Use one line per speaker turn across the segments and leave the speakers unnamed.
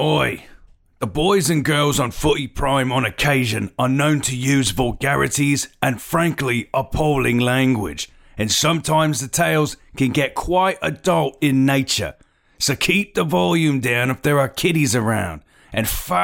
Oi! The boys and girls on Footy Prime on occasion are known to use vulgarities and frankly appalling language, and sometimes the tales can get quite adult in nature. So keep the volume down if there are kiddies around. And thank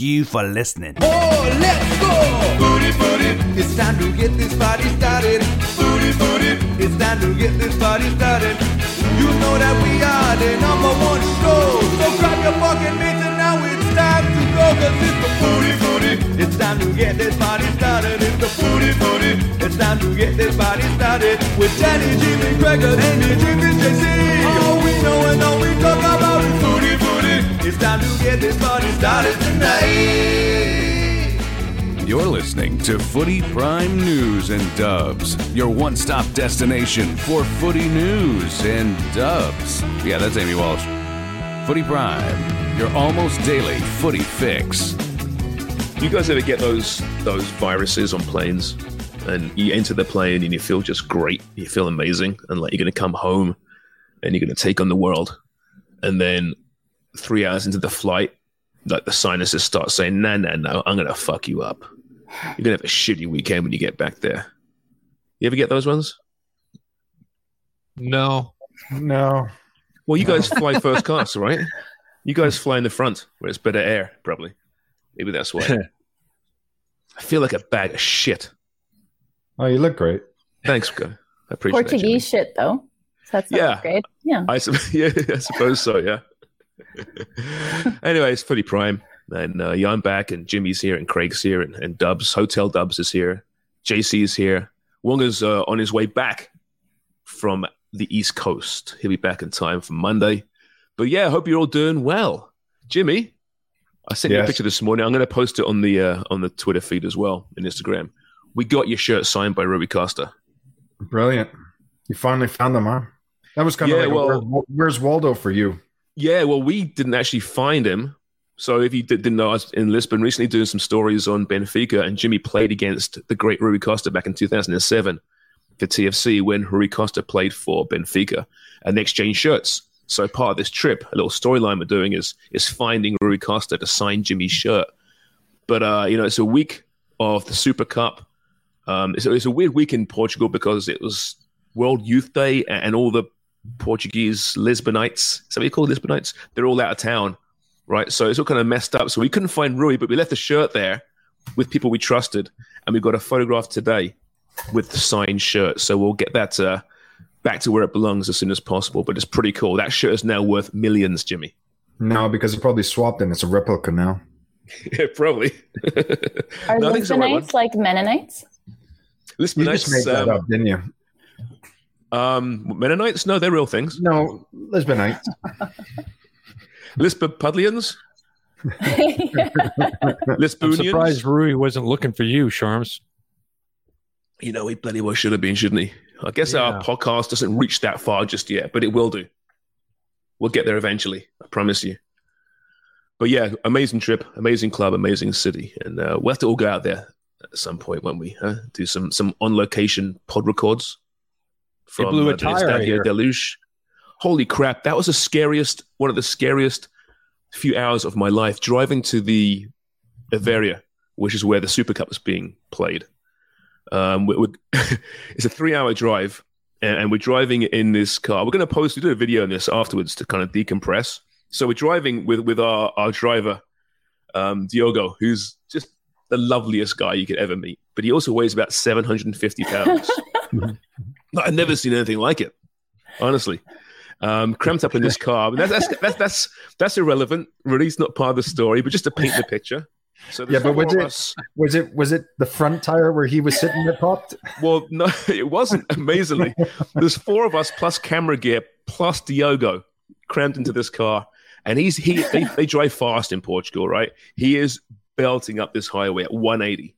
you for listening.
Oh, let's go! Booty, booty, it's time to get this party started. Booty, booty, it's time to get this party started. You know that we are the number one show. So grab your fucking mitts and now it's time to go. Cause it's the booty, booty, it's time to get this party started. It's the booty, booty, it's time to get this party started. With Danny, Jimmy, Gregor, Andy, Jimmy, JC. All we know and all we talk about is booty, booty. It's time to get this party started tonight.
You're listening to Footy Prime News and Dubs, your one stop destination for footy news and dubs. Yeah, that's Amy Walsh. Footy Prime, your almost daily footy fix.
You guys ever get those those viruses on planes, and you enter the plane and you feel just great, you feel amazing, and like you're gonna come home and you're gonna take on the world, and then three hours into the flight, like the sinuses start saying, "No, no, no, I'm gonna fuck you up. You're gonna have a shitty weekend when you get back there." You ever get those ones?
No.
No.
Well, you guys fly first class, right? You guys fly in the front where it's better air, probably. Maybe that's why. I feel like a bag of shit.
Oh, you look great.
Thanks, guy. I appreciate that, Jimmy.
Portuguese shit, though. So that's
Yeah.
great. Yeah.
I, yeah, I suppose so, yeah. anyway, it's Footy Prime. And uh, yeah, I'm back, and Jimmy's here, and Craig's here, and, and Dubs, Hotel Dubs is here. JC's here. Wonga's uh, on his way back from the East Coast. He'll be back in time for Monday. But yeah, I hope you're all doing well. Jimmy, I sent you a picture this morning. I'm going to post it on the uh, on the Twitter feed as well, and Instagram. We got your shirt signed by Rui Costa.
Brilliant. You finally found them, huh? That was kind of
Yeah,
like,
well-
where's Waldo for you?
Yeah, well, we didn't actually find him. So if you did, didn't know, I was in Lisbon recently doing some stories on Benfica, and Jimmy played against the great Rui Costa back in 2007 for TFC when Rui Costa played for Benfica, and they exchanged shirts. So part of this trip, a little storyline we're doing is is finding Rui Costa to sign Jimmy's shirt. But uh, you know, it's a week of the Super Cup. Um, it's, it's a weird week in Portugal because it was World Youth Day, and all the Portuguese Lisbonites, is that what you call Lisbonites? They're all out of town, right? So it's all kind of messed up. So we couldn't find Rui, but we left the shirt there with people we trusted, and we got a photograph today with the signed shirt. So we'll get that uh, back to where it belongs as soon as possible. But it's pretty cool. That shirt is now worth millions, Jimmy.
No, because it probably swapped and it's a replica now.
yeah, probably.
Are
No, I think it's the right.
Lisbonites like Mennonites?
You just
Lisbonites,
made that
um,
up, didn't you?
Um, Mennonites? No, they're real things.
No, Lisbonites.
Lisbopudlians?
I'm
Lisbonians?
surprised Rui wasn't looking for you, Sharms.
You know, he bloody well should have been, shouldn't he? I guess
Yeah.
our podcast doesn't reach that far just yet, but it will do. We'll get there eventually. I promise you. But yeah, amazing trip, amazing club, amazing city, and uh, we'll have to all go out there at some point when we huh? do some some on location pod records from
blew a tire,
Estadio.
da
Luz. Holy crap! That was the scariest, one of the scariest few hours of my life driving to the Aveiro, which is where the Super Cup was being played. Um, we, we, it's a three-hour drive, and, and we're driving in this car. We're going to post, we do a video on this afterwards to kind of decompress. So we're driving with, with our, our driver, um, Diogo, who's just the loveliest guy you could ever meet. But he also weighs about 750 pounds. I've never seen anything like it, honestly. Um, cramped up in this car. But that's, that's, that's, that's, that's irrelevant. Really, it's not part of the story, but just to paint the picture. So
Yeah, but was it
us.
was it was it the front tire where he was sitting that popped?
Well, no, it wasn't. Amazingly, there's four of us plus camera gear plus Diogo crammed into this car, and he's he they, they drive fast in Portugal, right? He is belting up this highway at 180,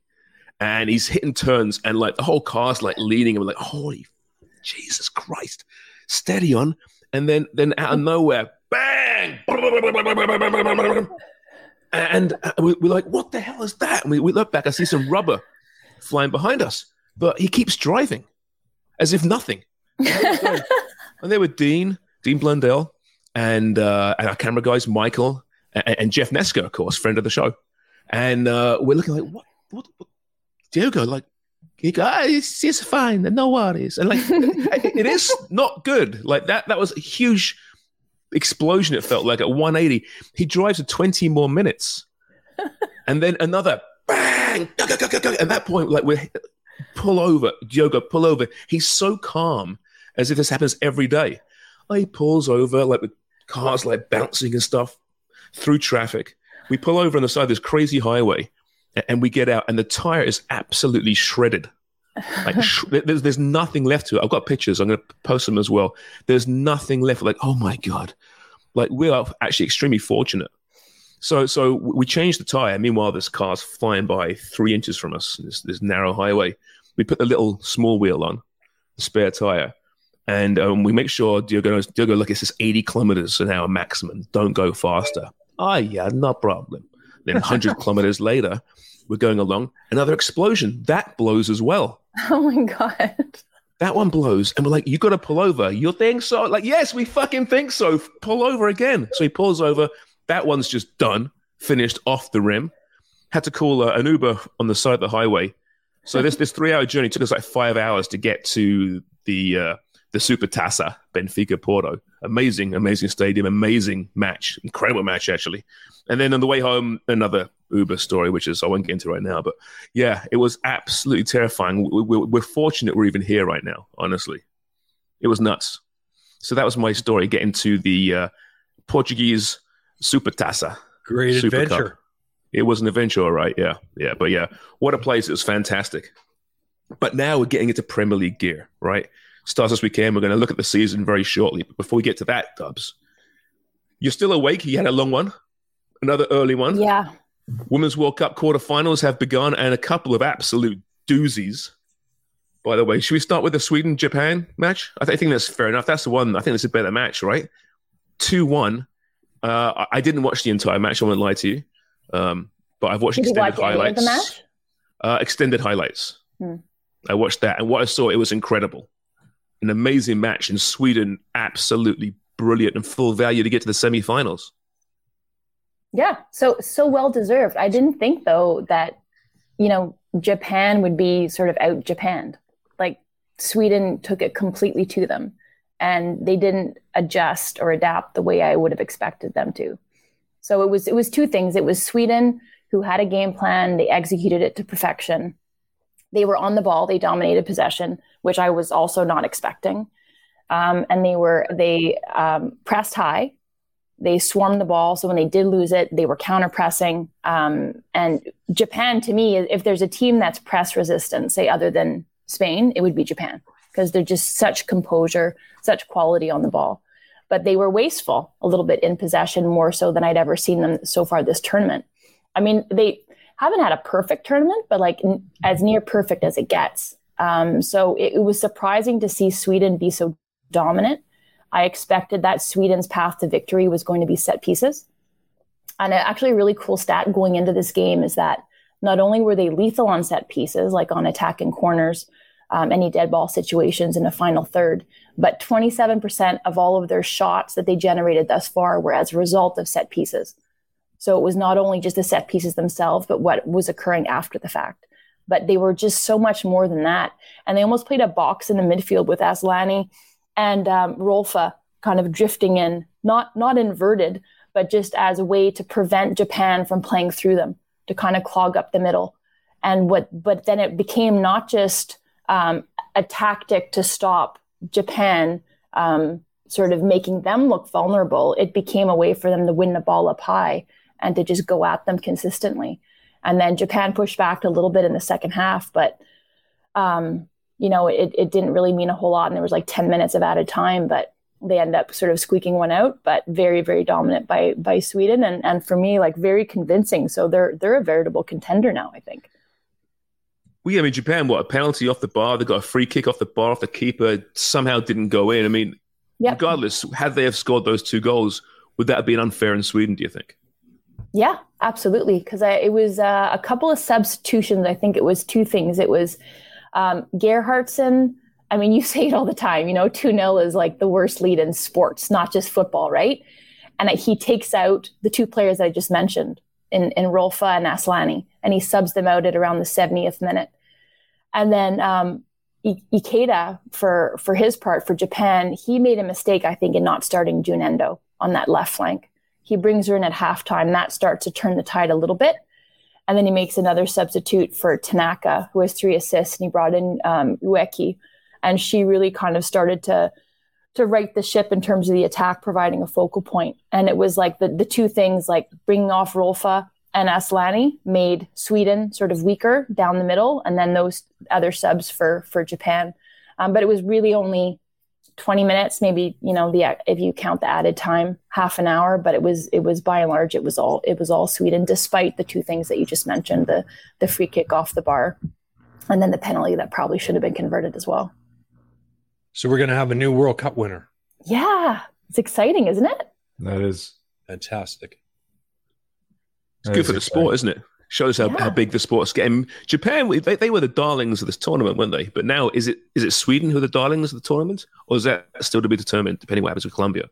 and he's hitting turns, and like the whole car's like leaning, and we're like, holy Jesus Christ, steady on, and then then out of nowhere, bang, and uh, we- we're like, what the hell is that? And we, we look back, I see some rubber flying behind us, but he keeps driving as if nothing. and there were Dean, Dean Blundell, and, uh, and our camera guys, Michael, and, and Jeff Neska, of course, friend of the show. And uh, we're looking like, what, what, what? Diogo, like, he go, ah, it's, it's fine, no worries. And like, it it is not good. Like that, that was a huge explosion. It felt like at 180, he drives for 20 more minutes, and then another bang. Go, go, go, go, go. At that point, like we're pull over, Diogo, pull over. He's so calm, as if this happens every day. Like, he pulls over, like the cars like bouncing and stuff through traffic. We pull over on the side of this crazy highway, and we get out, and the tire is absolutely shredded. Like sh- there's there's nothing left to it. I've got pictures. I'm going to post them as well. There's nothing left. Like oh my god, like we are actually extremely fortunate. So so we changed the tire. Meanwhile, this car's flying by three inches from us. This this narrow highway. We put the little small wheel on, the spare tire, and um, we make sure Diogo knows, Diogo look. It says 80 kilometers an hour maximum. Don't go faster. Ah yeah, no problem. Then 100 kilometers later, we're going along. Another explosion. That blows as well.
Oh my god.
that one blows and we're like you got to pull over. You think so? Like yes we fucking think so. Pull over again. So he pulls over. That one's just done finished off the rim. Had to call uh, an uber on the side of the highway. So this this three hour journey took us like five hours to get to the uh, the Super Taça benfica porto amazing amazing stadium amazing match incredible match actually and then on the way home another uber story which is i won't get into right now but yeah, it was absolutely terrifying. We- we- We're fortunate we're even here right now, honestly. It was nuts. So that was my story, getting to the uh, Portuguese Super Taça.
Great
Super
adventure.
Cup. It was an adventure, all right. Yeah, yeah. But yeah, what a place. It was fantastic. But now we're getting into Premier League gear, right? Starts this weekend. We're going to look at the season very shortly. But before we get to that, Dubs, you're still awake. You had a long one, another early one.
Yeah.
Women's World Cup quarterfinals have begun and a couple of absolute doozies. By the way, should we start with the Sweden Japan match? I, th- I think that's fair enough. That's the one. I think it's a better match, right? 2 1. Uh, I- I didn't watch the entire match. I won't lie to you. Um, but I've watched
Did
extended
watch any of
highlights. Uh, extended highlights.
Hmm.
I watched that. And what I saw, it was incredible. An amazing match in Sweden. Absolutely brilliant and full value to get to the semi finals.
Yeah, so so well deserved. I didn't think though that you know Japan would be sort of out Japan. Like Sweden took it completely to them, and they didn't adjust or adapt the way I would have expected them to. So it was it was two things. It was Sweden who had a game plan. They executed it to perfection. They were on the ball. They dominated possession, which I was also not expecting. Um, and they were they um, pressed high they swarmed the ball. So when they did lose it, they were counter pressing. Um, and Japan, to me, if there's a team that's press resistant, say other than Spain, it would be Japan because they're just such composure, such quality on the ball. But they were wasteful a little bit in possession, more so than I'd ever seen them so far this tournament. I mean, they haven't had a perfect tournament, but like n- as near perfect as it gets. Um, so it, it was surprising to see Sweden be so dominant. I expected that Sweden's path to victory was going to be set pieces. And actually, a really cool stat going into this game is that not only were they lethal on set pieces, like on attack and corners, um, any dead ball situations in a final third, but 27% of all of their shots that they generated thus far were as a result of set pieces. So it was not only just the set pieces themselves, but what was occurring after the fact. but they were just so much more than that. And they almost played a box in the midfield with Aslani and um, Rolfö kind of drifting in, not not inverted, but just as a way to prevent Japan from playing through them, to kind of clog up the middle. And what, but then it became not just um, a tactic to stop Japan um, sort of making them look vulnerable. It became a way for them to win the ball up high and to just go at them consistently. And then Japan pushed back a little bit in the second half, but um, you know, it, it didn't really mean a whole lot. And there was like 10 minutes of added time, but they end up sort of squeaking one out, but very, very dominant by by Sweden. And and for me, like very convincing. So they're they're a veritable contender now, I think.
Well, yeah, I mean, Japan, what, a penalty off the bar. They got a free kick off the bar off the keeper, somehow didn't go in. I mean, yep. regardless, had they have scored those two goals, would that have been unfair in Sweden, do you think?
Yeah, absolutely. Because it was uh, a couple of substitutions. I think it was two things. It was um, Gerhardsson. I mean, you say it all the time, you know, 2 0 is like the worst lead in sports, not just football, right? And he takes out the two players I just mentioned in, in Rolfö and Aslani, and he subs them out at around the 70th minute. And then um, Ikeda, for, for his part, for Japan, he made a mistake, I think, in not starting Jun Endo on that left flank. He brings her in at halftime. That starts to turn the tide a little bit. And then he makes another substitute for Tanaka, who has three assists, and he brought in um, Ueki, and she really kind of started to to right the ship in terms of the attack, providing a focal point. And it was like the the two things, like bringing off Rolfö and Aslani, made Sweden sort of weaker down the middle, and then those other subs for for Japan. Um, but it was really only 20 minutes, maybe, you know, the, if you count the added time, half an hour, but it was, it was by and large, it was all, it was all Sweden, despite the two things that you just mentioned, the, the free kick off the bar and then the penalty that probably should have been converted as well.
So we're going to have a new World Cup winner.
Yeah. It's exciting, isn't it?
That is
fantastic.
It's that good for the sport, isn't it? Shows how, yeah. how big the sport's game. Japan, they, they were the darlings of this tournament, weren't they? But now, is it is it Sweden who are the darlings of the tournament, or is that still to be determined, depending what happens with Colombia?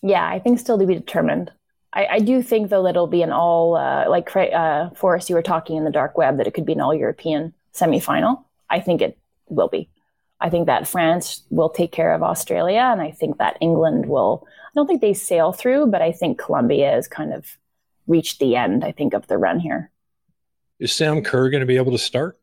Yeah, I think still to be determined. I, I do think though that it'll be an all uh, like uh, Forrest, you were talking in the dark web that it could be an all European semifinal. I think it will be. I think that France will take care of Australia, and I think that England will. I don't think they sail through, but I think Colombia is kind of reached the end, I think, of the run here.
Is Sam Kerr going to be able to start?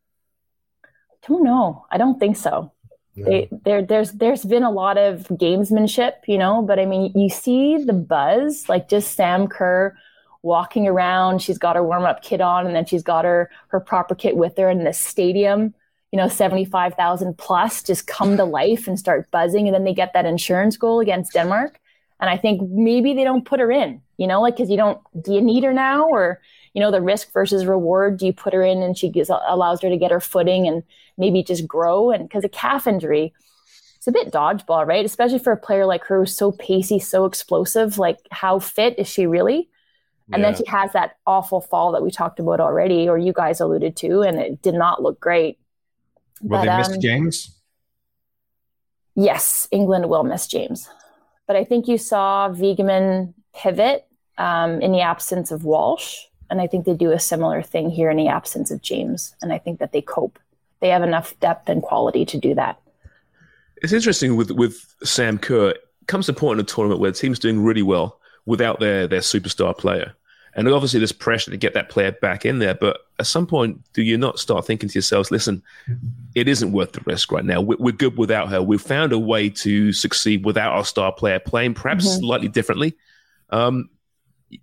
I don't know. I don't think so. No. They, there, there's there's been a lot of gamesmanship, you know, but I mean, you see the buzz, like just Sam Kerr walking around. She's got her warm up kit on, and then she's got her her proper kit with her in the stadium. You know, seventy five thousand plus just come to life and start buzzing, and then they get that insurance goal against Denmark. And I think maybe they don't put her in, you know, like, cause you don't, do you need her now? Or, you know, the risk versus reward, do you put her in and she gives, allows her to get her footing and maybe just grow? And cause a calf injury, it's a bit dodgeball, right? Especially for a player like her who's so pacey, so explosive. Like, how fit is she really? And yeah. then she has that awful fall that we talked about already, or you guys alluded to, and it did not look great.
Will but, they miss um, James?
Yes, England will miss James. But I think you saw Wiegman pivot um, in the absence of Walsh. And I think they do a similar thing here in the absence of James. And I think that they cope. They have enough depth and quality to do that.
It's interesting with, with Sam Kerr. Comes a point in a tournament where the team's doing really well without their, their superstar player. And obviously, there's pressure to get that player back in there. But at some point, do you not start thinking to yourselves, listen, it isn't worth the risk right now. We're, good without her. We've found a way to succeed without our star player playing perhaps mm-hmm. slightly differently. Um,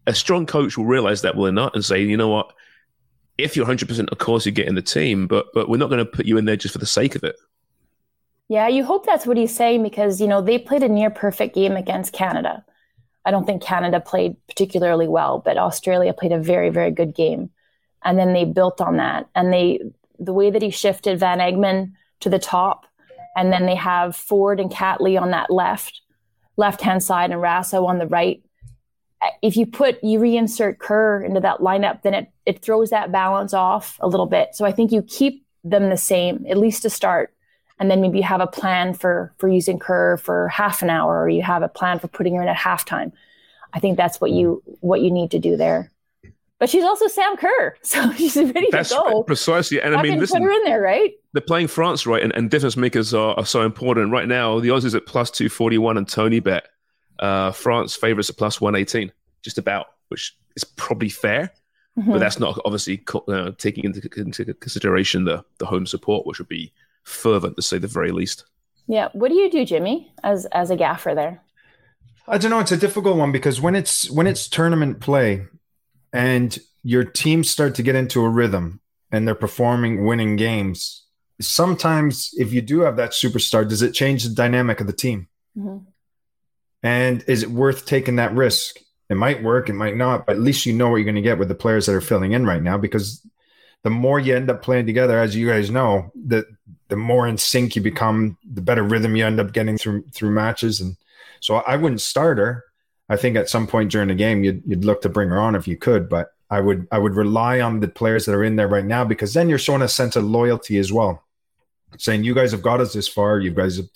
a strong coach will realize that, will they not, and say, you know what? If you're 100%, of course, you get in the team, but but we're not going to put you in there just for the sake of it.
Yeah, you hope that's what he's saying because, you know, they played a near perfect game against Canada. I don't think Canada played particularly well, but Australia played a very, very good game. And then they built on that. And they, the way that he shifted Van Egmond to the top, and then they have Ford and Catley on that left, left hand side, and Raso on the right. If you put, you reinsert Kerr into that lineup, then it, it throws that balance off a little bit. So I think you keep them the same, at least to start and then maybe you have a plan for for using Kerr for half an hour, or you have a plan for putting her in at halftime. I think that's what you what you need to do there. But she's also Sam Kerr, so she's ready
That's
to go.
precisely. And I
Fucking
mean, listen,
put her in there, right?
they're playing France, right? And, and difference makers are, are so important. Right now, the odds is at plus 241 and TonyBet. Uh, France favorites at plus 118, just about, which is probably fair.
Mhm.
But that's not obviously co- uh, taking into, into consideration the, the home support, which would be fervent to say the very least.
Yeah. What do you do, Jimmy, as as a gaffer there?
I don't know. It's a difficult one because when it's when it's tournament play, and your teams start to get into a rhythm and they're performing, winning games. Sometimes, if you do have that superstar, does it change the dynamic of the team?
Mhm.
And is it worth taking that risk? It might work, it might not, but at least you know what you're going to get with the players that are filling in right now. Because the more you end up playing together, as you guys know, the the more in sync you become, the better rhythm you end up getting through through matches. And so I wouldn't start her. I think at some point during the game you'd you'd look to bring her on if you could, but I would I would rely on the players that are in there right now because then you're showing a sense of loyalty as well. Saying you guys have got us this far, you guys have,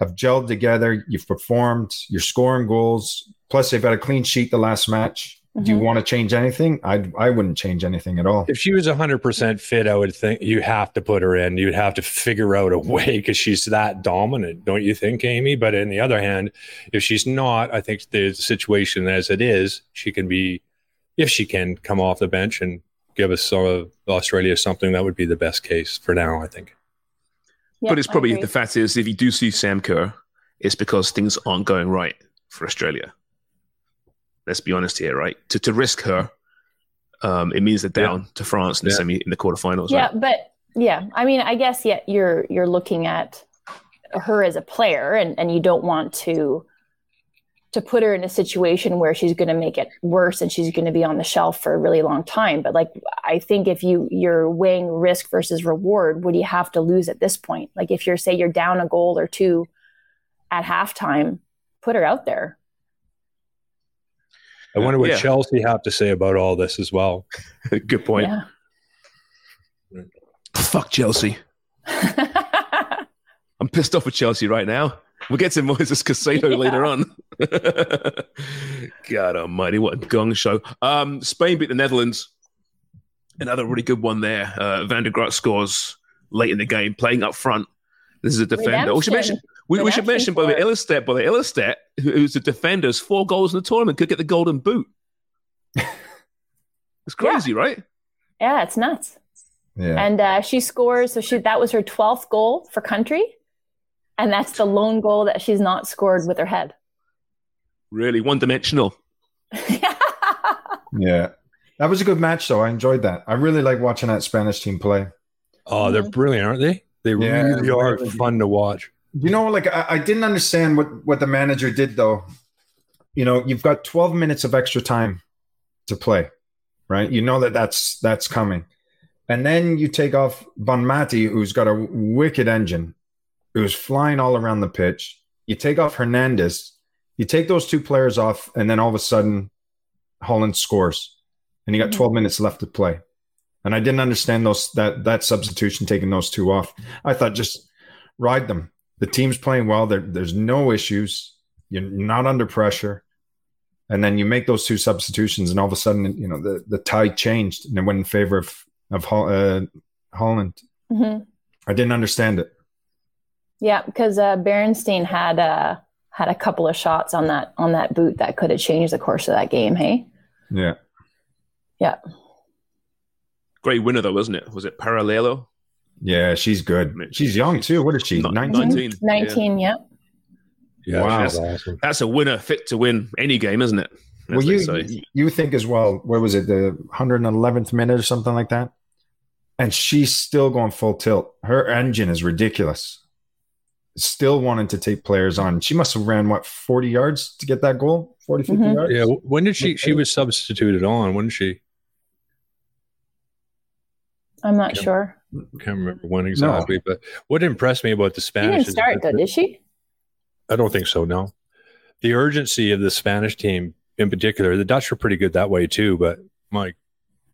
have gelled together, you've performed, you're scoring goals. Plus, they've got a clean sheet the last match. Do you
Mhm.
want to change anything? I I wouldn't change anything at all.
If she was 100% fit, I would think you have to put her in. You'd have to figure out a way because she's that dominant, don't you think, Amy? But on the other hand, if she's not, I think the situation as it is, she can be, if she can come off the bench and give us some of Australia something, that would be the best case for now, I think.
Yeah,
but it's probably the fact is, if you do see Sam Kerr, it's because things aren't going right for Australia. Let's be honest here, right? To to risk her, um, it means they're
Yeah.
down to France in the
Yeah.
semi in the quarterfinals.
Yeah,
right?
but yeah, I mean, I guess yeah, you're you're looking at her as a player, and and you don't want to to put her in a situation where she's going to make it worse and she's going to be on the shelf for a really long time. But like, I think if you you're weighing risk versus reward, what do you have to lose at this point? Like, if you're say you're down a goal or two at halftime, put her out there.
I wonder what
Yeah.
Chelsea have to say about all this as well.
Good point.
Yeah.
Fuck Chelsea. I'm pissed off with Chelsea right now. We'll get to Moises Caicedo
Yeah.
later on. God almighty, what a gong show. Um, Spain beat the Netherlands. Another really good one there. Uh, Van der Gragt scores late in the game, playing up front. This is a defender. We should mention,
Redemption.
We, we should mention
Redemption
by the
for-
Ilestedt, by the Ilestedt, who- who's the defenders, four goals in the tournament, could get the golden boot. it's crazy, right?
yeah, it's nuts.
Yeah.
and uh, she scores. So she that was her twelfth goal for country, and that's the lone goal that she's not scored with her head.
Really one dimensional.
Yeah. That was a good match, though. I enjoyed that. I really like watching that Spanish team play.
Oh, they're
Mhm.
brilliant, aren't they? They
Yeah,
really are
really.
fun to watch.
You know, like I, I didn't understand what what the manager did, though. You know, you've got 12 minutes of extra time to play, right? You know that that's that's coming, and then you take off Bonmati, who's got a wicked engine, who's flying all around the pitch. You take off Hernandez. You take those two players off, and then all of a sudden, Holland scores, and you got
Mhm.
12 minutes left to play. And I didn't understand those that that substitution taking those two off. I thought just ride them. The team's playing well. There, there's no issues. You're not under pressure. And then you make those two substitutions, and all of a sudden, you know, the, the tide changed and it went in favor of of Hol- uh, Holland.
Mhm.
I didn't understand it.
Yeah, because uh, Beerensteyn had uh, had a couple of shots on that on that boot that could have changed the course of that game. Hey,
Yeah.
yeah,
Great winner though, wasn't it? Was it Paralluelo?
Yeah, she's good. She's young too. What is she? 19?
19.
nineteen. Yeah,
Yeah,
Wow.
that's awesome.
That's a winner fit to win any game, isn't it? As
Well, you
say.
you think as well. Where was it? The 111th minute or something like that. And she's still going full tilt. Her engine is ridiculous. Still wanting to take players on. She must have ran what 40 yards to get that goal. 40, 50
Mhm.
yards.
Yeah, when did she? She was substituted on, wasn't she?
I'm not
Yeah.
sure.
I can't remember when exactly, but what impressed me about the
She
Spanish
didn't start
that-
though, did she?
I don't think so. No, the urgency of the Spanish team in particular. The Dutch were pretty good that way too, but my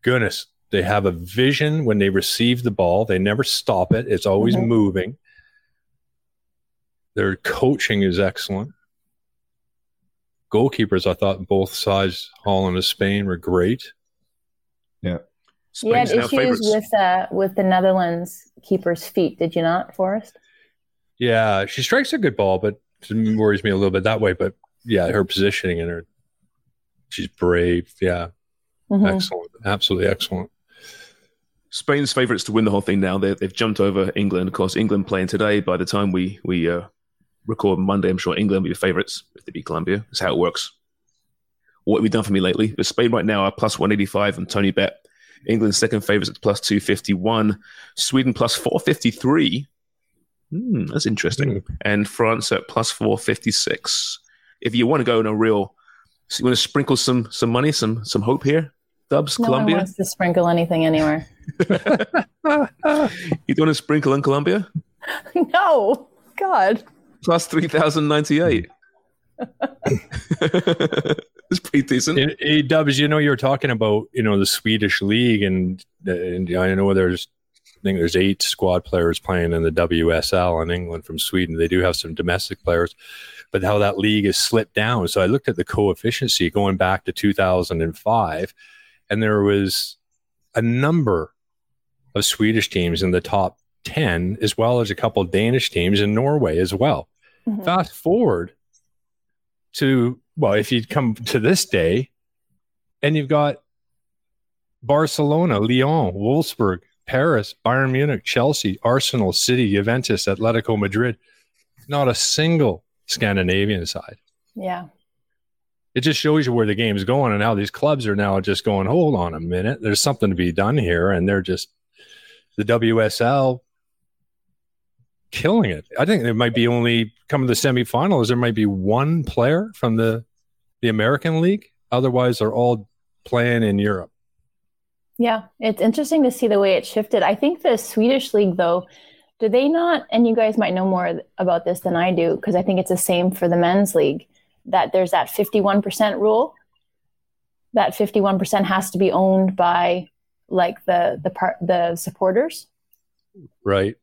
goodness, they have a vision when they receive the ball. They never stop it. It's always
Mhm.
moving. Their coaching is excellent. Goalkeepers, I thought both sides, Holland and Spain, were great.
You had
now
issues
favourites.
with uh, with the Netherlands keeper's feet, did you not, Forrest?
Yeah, she strikes a good ball, but it worries me a little bit that way. But yeah, her positioning and her, she's brave. Yeah,
Mhm.
excellent, absolutely excellent.
Spain's favourites to win the whole thing now. They, they've jumped over England. Of course, England playing today. By the time we we uh, record Monday, I'm sure England will be favourites if they beat Colombia. That's how it works. What have you done for me lately? But Spain right now are plus 185 on TonyBet. England second favourites at plus 251. Sweden plus 453. Hmm, that's interesting. And France at plus 456. If you want to go in a real, so you want to sprinkle some some money, some some hope here, Dubs,
No one
Colombia.
wants to sprinkle anything anywhere.
You don't want to sprinkle in Colombia?
no, God.
Plus 3,098. it's pretty decent.
Hey, hey, Dubs, you know you were talking about you know the Swedish league, and, and I know there's I think there's eight squad players playing in the WSL in England from Sweden. They do have some domestic players, but how that league has slipped down. So I looked at the coefficiency going back to 2005, and there was a number of Swedish teams in the top 10, as well as a couple of Danish teams in Norway as well.
Mhm.
Fast forward to, well, if you come to this day, and you've got Barcelona, Lyon, Wolfsburg, Paris, Bayern Munich, Chelsea, Arsenal, City, Juventus, Atletico Madrid. Not a single Scandinavian side.
Yeah.
It just shows you where the game's going and how these clubs are now just going, hold on a minute, there's something to be done here. And they're just, the WSL killing it. I think there might be only coming to the semifinals, there might be one player from the, the American League. Otherwise, they're all playing in Europe.
Yeah, it's interesting to see the way it shifted. I think the Swedish league, though, do they not? And you guys might know more about this than I do because I think it's the same for the men's league. That there's that 51% rule. That 51% has to be owned by like the the part the supporters.
Right.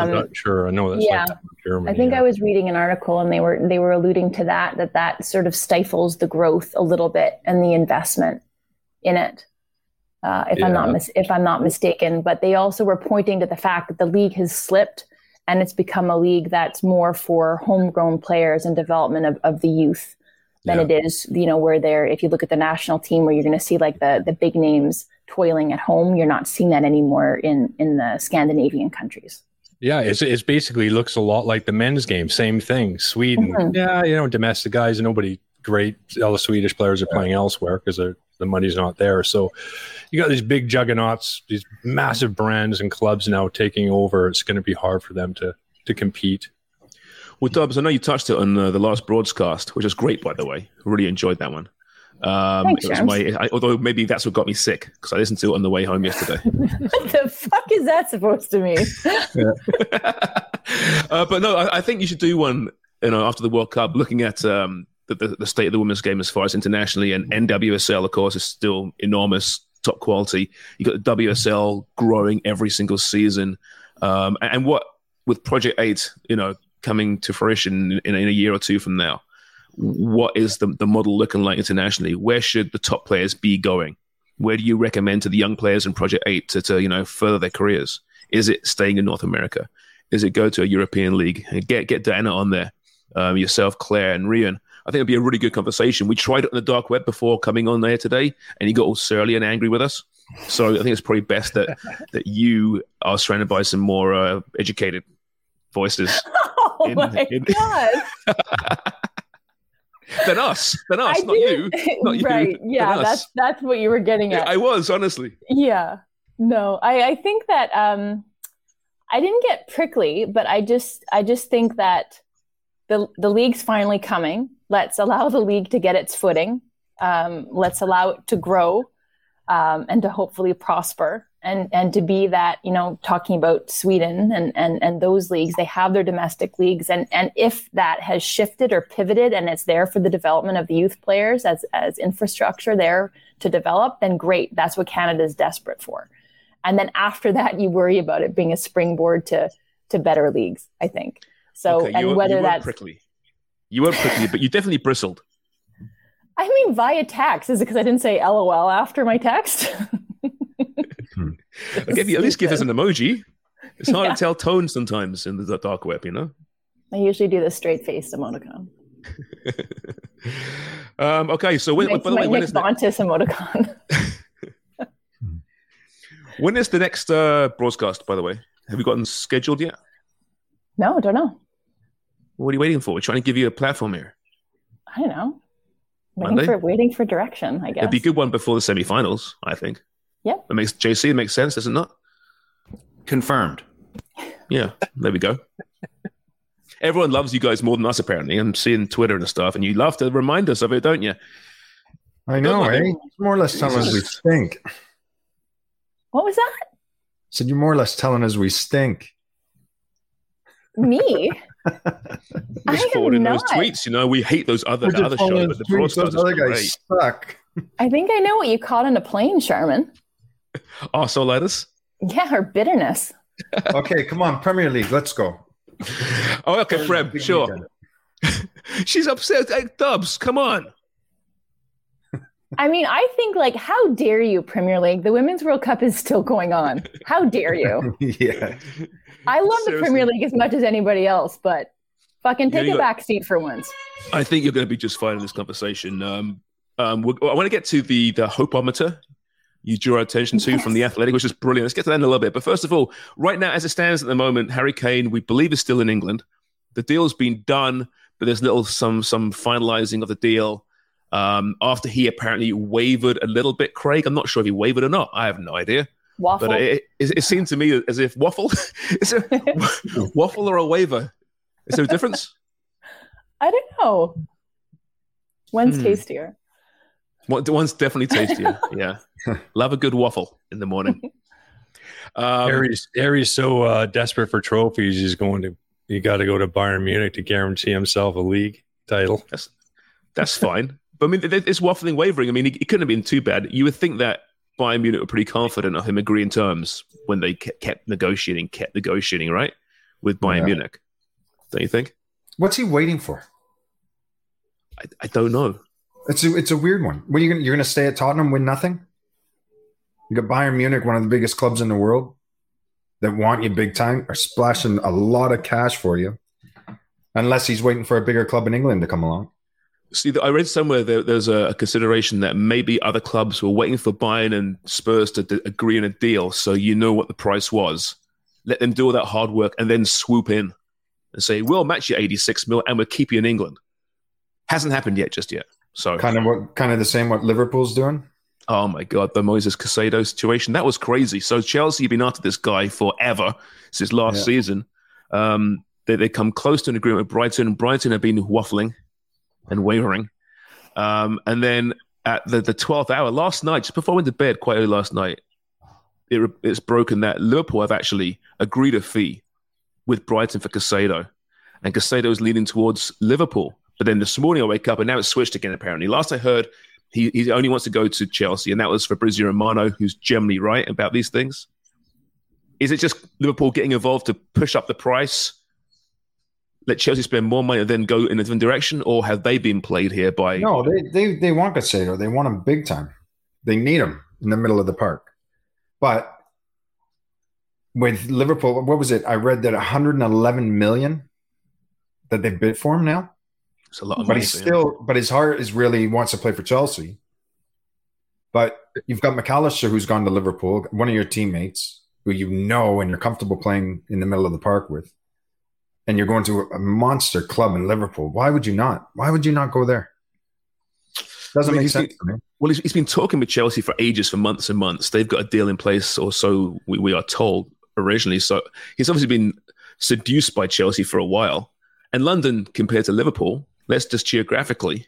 I'm
Um,
not sure. I know that's
yeah.
like that in Germany.
I think
yeah.
I was reading an article and they were they were alluding to that that that sort of stifles the growth a little bit and the investment in it. Uh, if I'm not mis- if I'm not mistaken, but they also were pointing to the fact that the league has slipped and it's become a league that's more for homegrown players and development of, of the youth than
Yeah.
it is, you know, where they're if you look at the national team where you're going to see like the the big names toiling at home, you're not seeing that anymore in in the Scandinavian countries.
Yeah, it's it's basically looks a lot like the men's game. Same thing. Sweden.
Mhm.
Yeah, you know, domestic guys, nobody great. All the Swedish players are playing elsewhere because the money's not there. So you got these big juggernauts, these massive brands and clubs now taking over. It's going to be hard for them to to compete.
Well, Dubs, I know you touched it on uh, the last broadcast, which was great, by the way. Really enjoyed that one. Um,
Thanks,
it was my, I, although maybe that's what got me sick because I listened to it on the way home yesterday.
what the fuck is that supposed to mean?
uh, but no, I, I think you should do one. You know, after the World Cup, looking at um, the, the, the state of the women's game as far as internationally, and NWSL, of course, is still enormous, top quality. You got the WSL growing every single season, um, and, and what with Project Eight, you know, coming to fruition in, in a year or two from now. What is the, the model looking like internationally? Where should the top players be going? Where do you recommend to the young players in Project Eight to, to you know further their careers? Is it staying in North America? Is it go to a European league and get get Diana on there, um, yourself, Claire, and Rian? I think it'd be a really good conversation. We tried it on the dark web before coming on there today, and you got all surly and angry with us. So I think it's probably best that that you are surrounded by some more uh, educated voices
Oh
In-
my
in-
god!
than us, than us,
I
not you.
didn't-
you,
right? Yeah, that's that's what you were getting at.
I was honestly.
yeah. No, I I think that um, I didn't get prickly, but I just I just think that the the league's finally coming. Let's allow the league to get its footing. Um, let's allow it to grow um, and to hopefully prosper and and to be that you know talking about Sweden and and and those leagues they have their domestic leagues. And and if that has shifted or pivoted and it's there for the development of the youth players as as infrastructure there to develop then great. That's what Canada is desperate for. And then after that you worry about it being a springboard to to better leagues I think. So
Okay,
and
were-
whether
you weren't
that's
prickly. You weren't prickly, but you definitely bristled.
I mean via text is it because I didn't say LOL after my text
If you at least give us an emoji. It's hard
Yeah.
to tell tone sometimes in the dark web, you know.
I usually do the straight faced emoticon.
Um, okay, so when, by the way, when
Nick
is, the,
emoticon.
when is the next uh, broadcast? By the way, have you gotten scheduled yet?
no, I don't know.
What are you waiting for? We're trying to give you a platform here.
I don't know. Waiting
Monday?
for waiting for direction. I guess.
It'd be a good one before the semifinals, I think.
Yep.
It makes JC it makes sense, does it not?
Confirmed.
Yeah, there we go. Everyone loves you guys more than us, apparently. I'm seeing Twitter and stuff, and you love to remind us of it, don't you?
I know, eh? It's more or less telling us we stink.
What was that?
Said you're more or less telling us we stink.
Me? I
Just
am
forwarding
not.
those tweets. You know, we hate those other
We're
the
just
other shows, but the
tweets, those other guys
great.
suck.
I think I know what you caught in a plane, Sharman.
Arsehole lettuce.
Yeah, or bitterness.
Okay, come on, Premier League, let's go.
Oh, okay, Prem, sure. She's upset. Hey, Dubs, come on.
I mean, I think like, how dare you, Premier League? The Women's World Cup is still going on. How dare you?
yeah.
I love the Premier League as much as anybody else, but fucking take
you
a
got-
back seat for once.
I think you're going to be just fine in this conversation. Um, um, I want to get to the the hopeometer you drew our attention to from the Athletic, which is brilliant. Let's get to that in a little bit. But first of all, right now, as it stands at the moment, Harry Kane, we believe, is still in England. The deal's been done, but there's little some some finalizing of the deal. Um, after he apparently wavered a little bit, Craig. I'm not sure if he wavered or not. I have no idea.
Waffle.
But it, it, it seemed to me as if waffle is there waffle or a waiver? Is there a difference?
I don't know. One's
Hmm.
tastier.
One, the one's definitely tastier. yeah, love a good waffle in the morning. Um,
Harry's Harry's so uh, desperate for trophies. He's going to. You got to go to Bayern Munich to guarantee himself a league title.
that's that's fine. But I mean, it's waffling, wavering. I mean, it, it couldn't have been too bad. You would think that Bayern Munich were pretty confident of him agreeing terms when they kept negotiating, kept negotiating, right, with Bayern
Yeah.
Munich. Don't you think?
What's he waiting for?
I, I don't know.
It's a, it's a weird one. What are you gonna you're gonna stay at Tottenham, win nothing? You got Bayern Munich, one of the biggest clubs in the world, that want you big time, are splashing a lot of cash for you. Unless he's waiting for a bigger club in England to come along.
See, I read somewhere there, there's a, a consideration that maybe other clubs were waiting for Bayern and Spurs to d- agree on a deal, so you know what the price was. Let them do all that hard work and then swoop in and say, "We'll match you 86 mil and we'll keep you in England." Hasn't happened yet, just yet. So,
Kind of what kind of the same what Liverpool's doing.
oh my god, the Moises Caicedo situation that was crazy. So Chelsea have been after this guy forever since last
Yeah.
season. Um, they they come close to an agreement with Brighton. Brighton have been waffling and wavering. Um, and then at the, the 12th hour last night, just before I went to bed quite early last night, it, it's broken that Liverpool have actually agreed a fee with Brighton for Caicedo. And Caicedo is leaning towards Liverpool. But then this morning I wake up and now it's switched again, apparently. Last I heard, he, he only wants to go to Chelsea, and that was Fabrizio Romano, who's generally right about these things. Is it just Liverpool getting involved to push up the price, let Chelsea spend more money and then go in a different direction, or have they been played here by?
No, they they they want Caicedo. They want him big time. They need him in the middle of the park. But with Liverpool, what was it? I read that 111 million that they bid for him now.
It's a lot of
But
money.
he's still, but his heart is really he wants to play for Chelsea. But you've got Mac Allister who's gone to Liverpool, one of your teammates who you know and you're comfortable playing in the middle of the park with, and you're going to a monster club in Liverpool. Why would you not? Why would you not go there? Doesn't
I mean,
make sense
been-
to me.
Well, he's, he's been talking with Chelsea for ages, for months and months. They've got a deal in place, or so we, we are told originally. So he's obviously been seduced by Chelsea for a while. And London, compared to Liverpool, let's just geographically,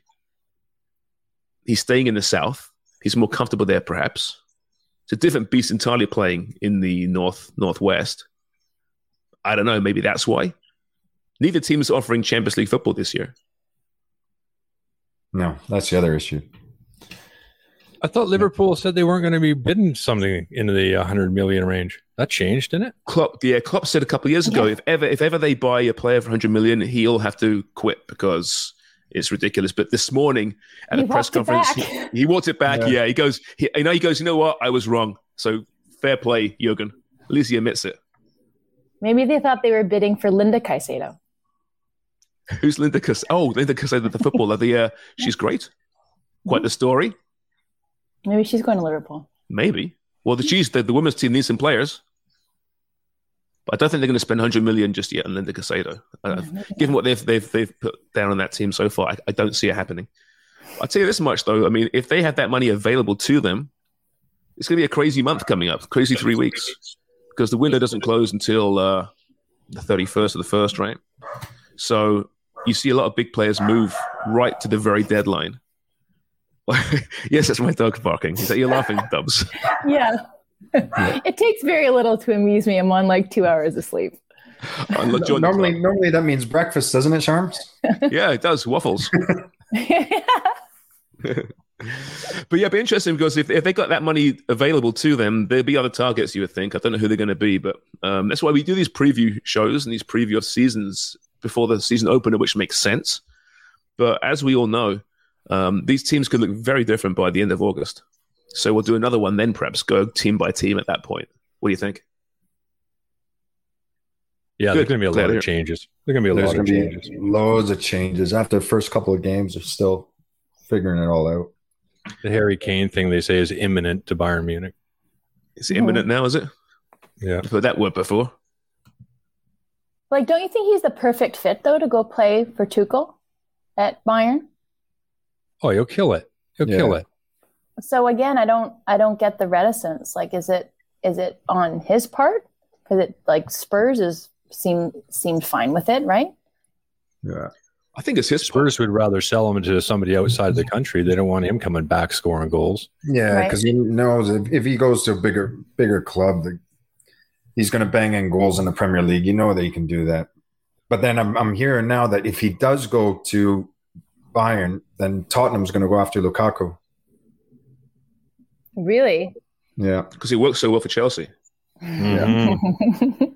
he's staying in the south. He's more comfortable there, perhaps. It's a different beast entirely playing in the north northwest. I don't know. Maybe that's why. Neither team is offering Champions League football this year.
No, that's the other issue.
I thought Liverpool said they weren't going to be bidding something in the 100 million range. That changed, didn't it?
Klopp, yeah, Klopp said a couple of years ago, if ever if ever they buy a player for 100 million, he'll have to quit because it's ridiculous. But this morning at
He
a press conference, he, he walked it back.
Yeah.
Yeah, he goes, he, you know, he goes, you know what, I was wrong. So fair play, Jurgen. At least he admits it.
Maybe they thought they were bidding for Linda Caicedo.
Who's Linda Caicedo? Oh, Linda Caicedo, the footballer. The uh, she's great. Quite the story.
Maybe she's going to Liverpool.
Maybe. Well, the she's the, the women's team needs some players. But I don't think they're going to spend 100 million just yet on Linda Caicedo. Uh, given what they've, they've, they've put down on that team so far, I, I don't see it happening. I'll tell you this much, though. I mean, if they have that money available to them, it's going to be a crazy month coming up, crazy three weeks, because the window doesn't close until uh, the 31st of the first, right? So you see a lot of big players move right to the very deadline. yes, that's my dog barking. Is that you're laughing, Dubs?
Yeah. it takes very little to amuse me. I'm on like two hours of sleep.
John-
normally, normally that means breakfast, doesn't it, Sharms?
yeah, it does. Waffles. but yeah, it'd be interesting because if, if they got that money available to them, there'd be other targets you would think. I don't know who they're going to be, but um, that's why we do these preview shows and these preview of seasons before the season opener, which makes sense. But as we all know, um, these teams could look very different by the end of August. So we'll do another one then, perhaps go team by team at that point. What do you think?
Yeah,
Good.
there's going to be a
Glad
lot of changes. There's going to be a
There's
lot of
to be
changes.
loads of changes. After the first couple of games, they're still figuring it all out.
The Harry Kane thing they say is imminent to Bayern Munich.
It's imminent now, is it?
Yeah.
I've heard that word before.
Like, don't you think he's the perfect fit though to go play for Tuchel at Bayern?
Oh, he'll kill it. He'll
Yeah.
kill it.
So again, I don't, I don't get the reticence. Like, is it, is it on his part? Because it like Spurs is seem seemed fine with it, right?
Yeah.
I think it's his
Spurs would rather sell him to somebody outside the country. They don't want him coming back scoring goals.
Yeah,
Right.
because he knows if, if he goes to a bigger bigger club, the, he's going to bang in goals in the Premier League. You know that he can do that. But then I'm I'm hearing now that if he does go to Bayern, then Tottenham's going to go after Lukaku.
Really?
Yeah,
because he works so well for Chelsea.
Mhm.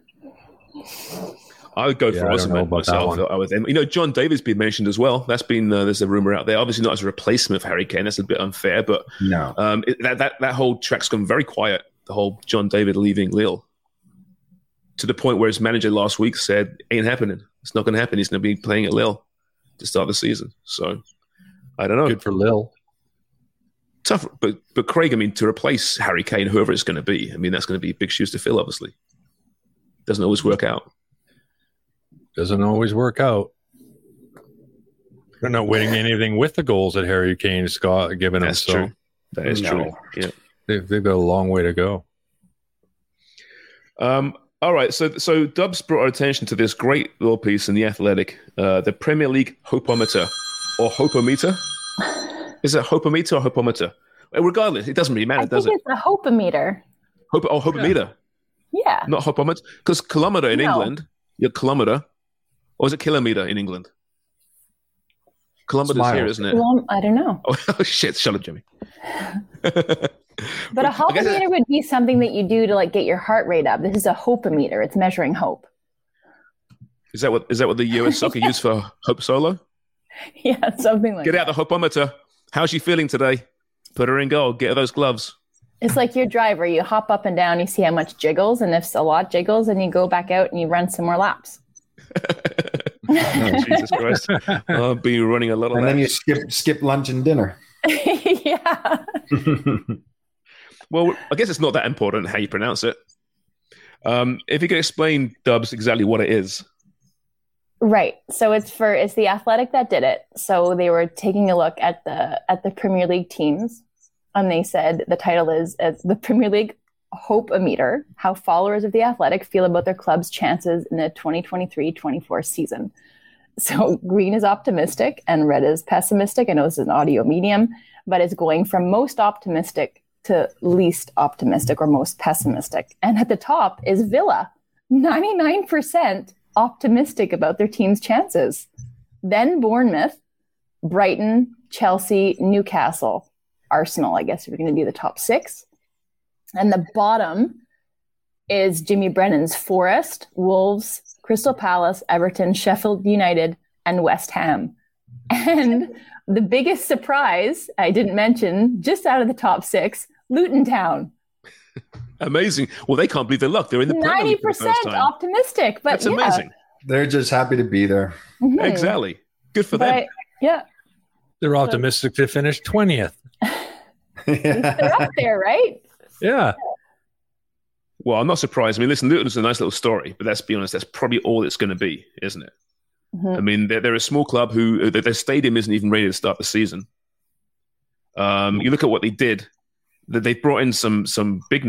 I would go for
I don't know
Osimhen
about that
myself. I would, you know, John David's been mentioned as well. That's been uh, there's a rumor out there. Obviously, not as a replacement for Harry Kane. That's a bit unfair, but
no,
um, it, that that that whole track's gone very quiet. The whole John David leaving Lille to the point where his manager last week said, "Ain't happening. It's not going to happen. He's going to be playing at Lille to start the season." So I don't know.
Good for Lille.
Tough, but but Craig, I mean, to replace Harry Kane, whoever it's going to be, I mean, that's going to be big shoes to fill. Obviously, doesn't always work out.
Doesn't always work out. They're not winning anything with the goals that Harry Kane's got given
That's
them. So
true. That is
No.
true. Yeah.
they've, they've got a long way to go.
Um, all right, so so Dubs brought our attention to this great little piece in the Athletic, uh, the Premier League Hopometer or Hopometer. Is it Hopometer or Hopometer? Well, regardless, it doesn't really matter,
I
does
think
it?
it's a hopometer.
Hope, oh, Hopometer,
Yeah.
not Hopometer, because kilometer in
No.
England, your kilometer, or is it kilometer in England? Kilometers
Smile.
here, isn't it?
Well, I don't know.
Oh, shit! Shut up, Jimmy.
But a hopometer would be something that you do to like get your heart rate up. This is a hopometer. It's measuring hope.
Is that what is that what the US soccer use for Hope Solo?
Yeah, something like
Get
that.
out the hopometer. How's she feeling today? Put her in goal. Get her those gloves.
It's like your driver. You hop up and down, you see how much jiggles, and if a lot jiggles, then you go back out and you run some more laps.
Oh, Jesus Christ. I'll be running a lot of
and then you skip skip lunch and dinner.
yeah.
Well, I guess it's not that important how you pronounce it. Um, if you could explain, Dubs, exactly what it is.
Right. So it's for it's the athletic that did it. So they were taking a look at the at the Premier League teams and they said the title is uh, the Premier League Hope a Meter, how followers of the athletic feel about their club's chances in the 2023-24 season. So green is optimistic and red is pessimistic. I know this is an audio medium, but it's going from most optimistic to least optimistic or most pessimistic. And at the top is Villa, 99% optimistic about their team's chances. Then Bournemouth, Brighton, Chelsea, Newcastle, Arsenal, I guess if we're going to do the top six. And the bottom is Jimmy Brennan's Forest, Wolves, Crystal Palace, Everton, Sheffield United, and West Ham. And the biggest surprise I didn't mention, just out of the top six, Luton Town.
Amazing. Well, they can't believe their luck. They're in the
Ninety
League for the first
percent
time.
optimistic, but
That's
yeah.
amazing.
They're just happy to be there.
Mhm.
Exactly. Good for
But
them.
Yeah,
They're optimistic to finish 20th.
they're up there, right?
Yeah.
Well, I'm not surprised. I mean, listen, Luton's a nice little story, but let's be honest, that's probably all it's going to be, isn't it?
Mhm.
I mean, they're, they're a small club who their their stadium isn't even ready to start the season. Um, you look at what they did; that they brought in some some big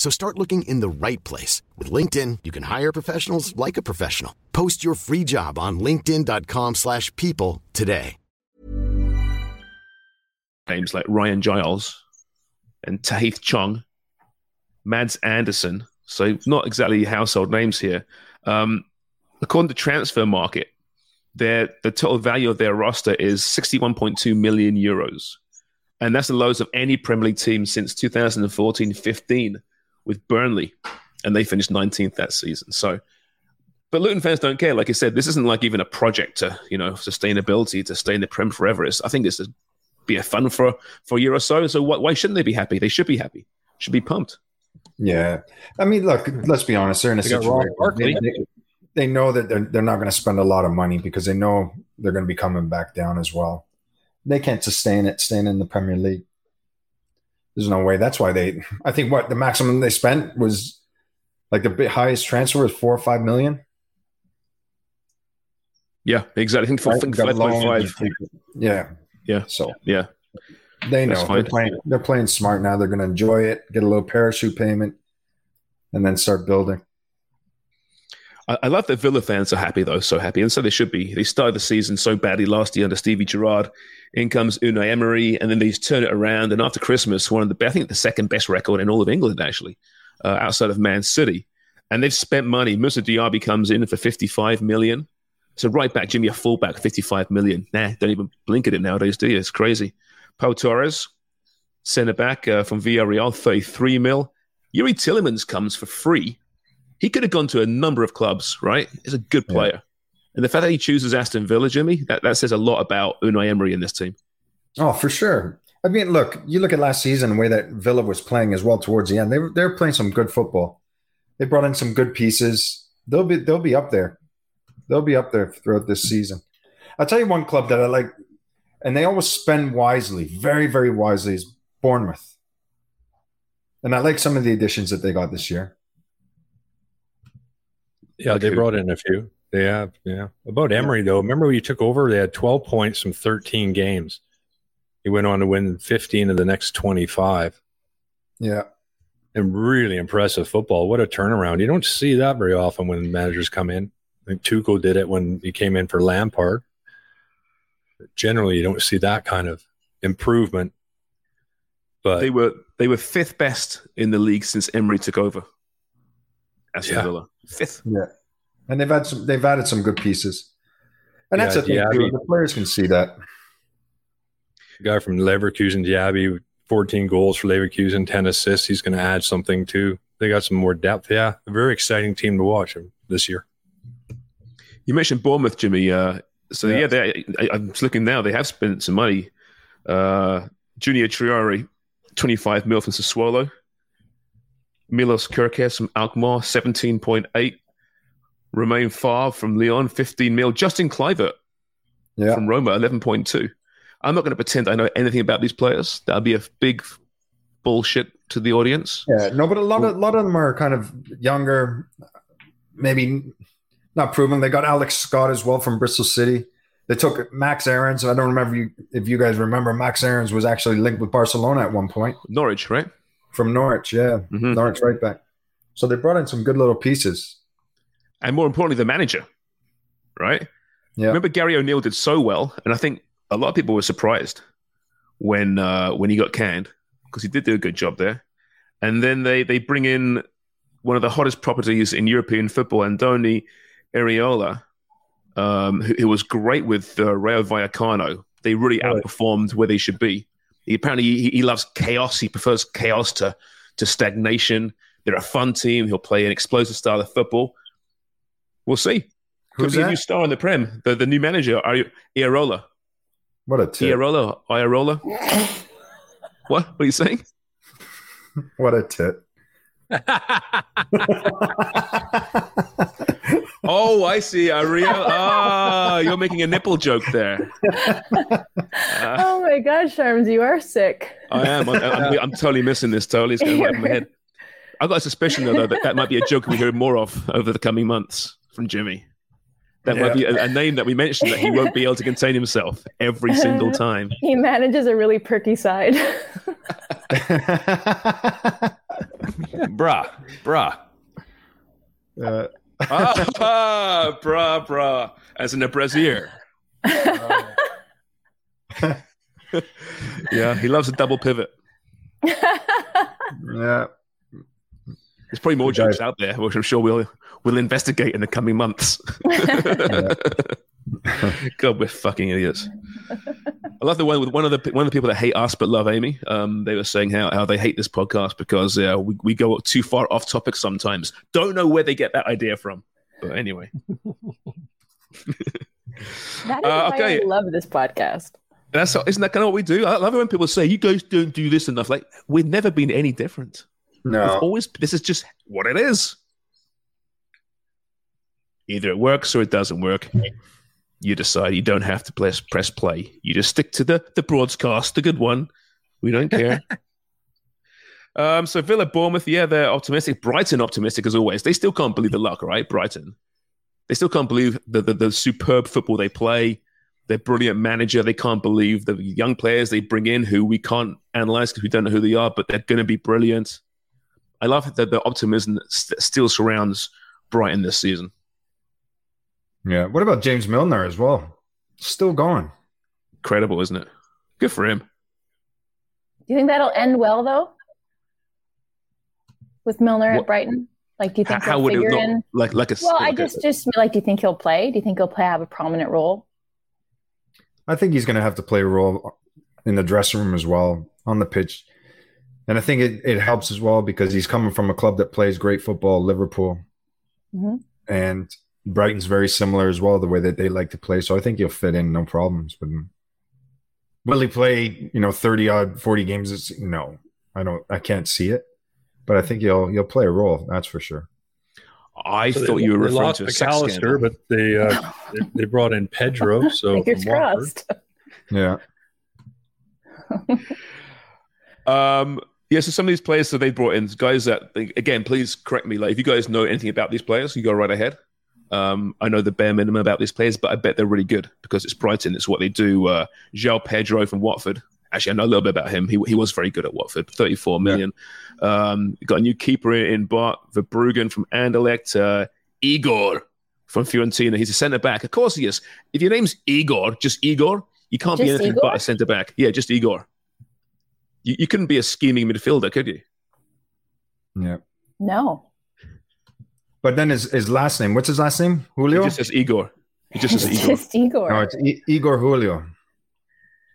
So start looking in the right place. With LinkedIn, you can hire professionals like a professional. Post your free job on linkedin.com/people slash people today.
names like Ryan Giles and Tahith Chong, Mads Andersen. So not exactly household names here. Um, according to Transfermarkt, their the total value of their roster is 61.2 million euros. And that's the lowest of any Premier League team since 2014-15 with Burnley. And they finished 19th that season. So but Luton fans don't care. Like I said, this isn't like even a project to, you know, sustainability to stay in the Prem forever. It's, I think this a be a fun for for a year or so. So why, why shouldn't they be happy? They should be happy. Should be pumped.
Yeah, I mean, look, let's be honest. They're in a
They
situation.
Barkley.
They, they- they know that they're they're not going to spend a lot of money because they know they're going to be coming back down as well. They can't sustain it staying in the Premier League. There's no way. That's why they. I think what the maximum they spent was like the highest transfer was four or five million.
Yeah, exactly. I think for,
Right?
think
Got
5.5.
Yeah,
Yeah,
so
yeah.
they know they're playing. They're playing smart now. They're going to enjoy it, get a little parachute payment, and then start building.
I, love that Villa fans are happy though, so happy, and so they should be. They started the season so badly last year under Stevie Gerrard. In comes Unai Emery, and then they turn it around. And after Christmas, one of the I think the second best record in all of England actually, uh, outside of Man City. And they've spent money. Moussa Diaby comes in for 55 million. So right back, Jimmy, a fullback, 55 million. Nah, don't even blink at it nowadays, do you? It's crazy. Pau Torres, centre back uh, from Villarreal, 33 mil. Youri Tielemans comes for free. He could have gone to a number of clubs, right? He's a good
Yeah.
player. And the fact that he chooses Aston Villa, Jimmy, that, that says a lot about Unai Emery in this team.
Oh, for sure. I mean, look, you look at last season, the way that Villa was playing as well towards the end. They were they were playing some good football. They brought in some good pieces. They'll be they'll be up there. They'll be up there throughout this season. I'll tell you one club that I like, and they always spend wisely, very very wisely, is Bournemouth. And I like some of the additions that they got this year.
Yeah, they
Okay.
brought in a few. They have, yeah. About Emery though, remember when he took over? They had 12 points from 13 games. He went on to win 15 of the next 25.
Yeah,
And really impressive football. What a turnaround! You don't see that very often when managers come in. I think Tuchel did it when he came in for Lampard. But generally, you don't see that kind of improvement. But
They were they were fifth best in the league since Emery took over. Aston
Yeah.
Villa. Fifth.
yeah, and they've had some. They've added some good pieces, and that's
Yeah,
the thing
Diaby.
too. The players can see that.
the guy from Leverkusen, Diaby, 14 goals for Leverkusen, 10 assists. He's going to add something too. They got some more depth. Yeah, a very exciting team to watch this year.
You mentioned Bournemouth, Jimmy. Uh, so
Yeah.
yeah, they, I, I'm just looking now. They have spent some money. Uh, Junior Traoré, 25 mil from Sassuolo. Milos Kerkez from Alkmaar, 17.8. Romain Faivre from Lyon, 15 mil. Justin Kluivert
Yeah.
from Roma, 11.2. I'm not going to pretend I know anything about these players. That'd be a big bullshit to the audience.
Yeah, no, but a lot of a lot of them are kind of younger, maybe not proven. They got Alex Scott as well from Bristol City. They took Max Aarons. I don't remember you, if you guys remember. Max Aarons was actually linked with Barcelona at one point
Norwich, right?
From Norwich. Yeah,
Mhm.
Norwich right back. So they brought in some good little pieces.
And more importantly, the manager, right?
Yeah,
Remember Gary O'Neill did so well, and I think a lot of people were surprised when uh, when he got canned because he did do a good job there. And then they they bring in one of the hottest properties in European football, Andoni Iraola, um, who, who was great with uh, Rayo Vallecano. They really
Right.
outperformed where they should be. He, apparently, he, he loves chaos. He prefers chaos to to stagnation. They're a fun team. He'll play an explosive style of football. We'll see. Could
who's
be a
that?
new star in the Prem. The, the new manager, Iraola.
What a tip!
Iraola. Iraola. what? What are you saying?
What a tip!
Oh, I see. Ariel. Ah, you're making a nipple joke there. Ah,
oh my gosh, Sharms, you are sick.
I am. I'm, I'm, I'm totally missing this. Totally, it's going right in my head. I've got a suspicion though that that might be a joke we hear more of over the coming months from Jimmy. That might be a, a name that we mentioned that he won't be able to contain himself every single time.
He manages a really perky side.
bruh, bruh.
Uh,
ah, brah, brah, as in a brazier. yeah, he loves a double pivot.
yeah,
There's probably more jokes out there, which I'm sure we'll we'll investigate in the coming months. God, we're fucking idiots. I love the one with one of the one of the people that hate us but love Amy. Um, they were saying how, how they hate this podcast because uh, we we go too far off topic sometimes. Don't know where they get that idea from, but anyway.
That is
Uh,
why
okay.
I love this podcast.
That's isn't that kind of what we do? I love it when people say you guys don't do this enough. Like we've never been any different. We've
no,
always this is just what it is. Either it works or it doesn't work. You decide. You don't have to press press play. You just stick to the the broadcast, the good one. We don't care. um. So Villa, Bournemouth, yeah, they're optimistic. Brighton, optimistic as always. They still can't believe the luck, right? Brighton. They still can't believe the the, the superb football they play. Their brilliant manager. They can't believe the young players they bring in who we can't analyze because we don't know who they are, but they're going to be brilliant. I love that the optimism that st- still surrounds Brighton this season.
Yeah. What about James Milner as well? Still going.
Incredible, isn't it? Good for him.
Do you think that'll end well though? With Milner
What-
at Brighton? Like do you think
how
he'll
would it
figure
not
in?
like like a
Well, I
like a-
just just like do you think he'll play? Do you think he'll play have a prominent role?
I think he's going to have to play a role in the dressing room as well on the pitch. And I think it, it helps as well because he's coming from a club that plays great football, Liverpool.
Mhm.
And Brighton's very similar as well, the way that they like to play. So I think he'll fit in no problems with him. Will he play, you know, 30 odd, 40 games? It's- No, I don't, I can't see it. But I think he'll, he'll play a role. That's for sure.
I
So
thought
they-
you were
they
referring
lost
to a
Mac
Allister,
but they, uh, they they brought in Pedro. So
Fingers crossed.
Yeah.
Um, yeah, so some of these players that they brought in, guys that again, please correct me. Like, if you guys know anything about these players, you go right ahead. Um, I know the bare minimum about these players, but I bet they're really good because it's Brighton. It's what they do. Uh, João Pedro from Watford. Actually, I know a little bit about him. He, he was very good at Watford. Thirty-four million. Um, got a new keeper in, in Bart Verbruggen from Anderlecht. Uh, Igor from Fiorentina. He's a centre back. Of course he is. If your name's Igor, just Igor, you can't be anything
Igor?
but a centre back. Yeah, just Igor. You, you couldn't be a scheming midfielder, could you?
Yeah.
No.
But then his, his last name, what's his last name?
He
Julio?
just says Igor. He just
It's
says Igor.
just Igor.
No, it's I- Igor Julio.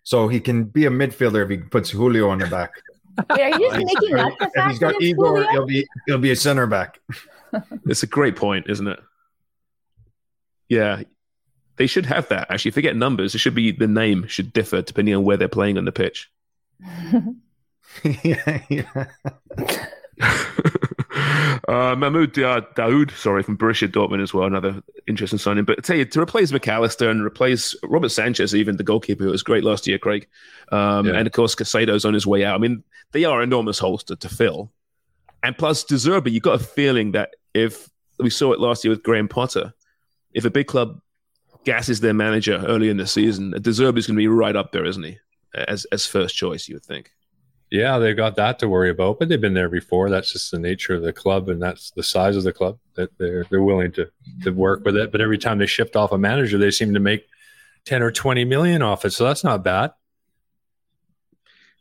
So he can be a midfielder if he puts Julio on the back.
Wait, are you just making up the fact
if
fact
he's
that
got
it's
Igor,
Julio?
he'll be he'll be a center back.
It's a great point, isn't it? Yeah, they should have that. Actually, forget numbers. It should be the name should differ depending on where they're playing on the pitch.
yeah, yeah.
Uh, Mahmoud Dahoud, sorry, from Borussia Dortmund as well, another interesting signing. But I tell you, to replace Mac Allister and replace Robert Sanchez, even the goalkeeper who was great last year, Craig, um,
Yeah.
and of course Caicedo's on his way out. I mean, they are enormous holes to, to fill. And plus, De Zerbi, you got a feeling that if we saw it last year with Graham Potter, if a big club gasses their manager early in the season, De Zerbi's going to be right up there, isn't he? As as first choice, you would think.
Yeah, they've got that to worry about, but they've been there before. That's just the nature of the club, and that's the size of the club that they're they're willing to to work with it. But every time they shift off a manager, they seem to make ten or twenty million off it. So that's not bad.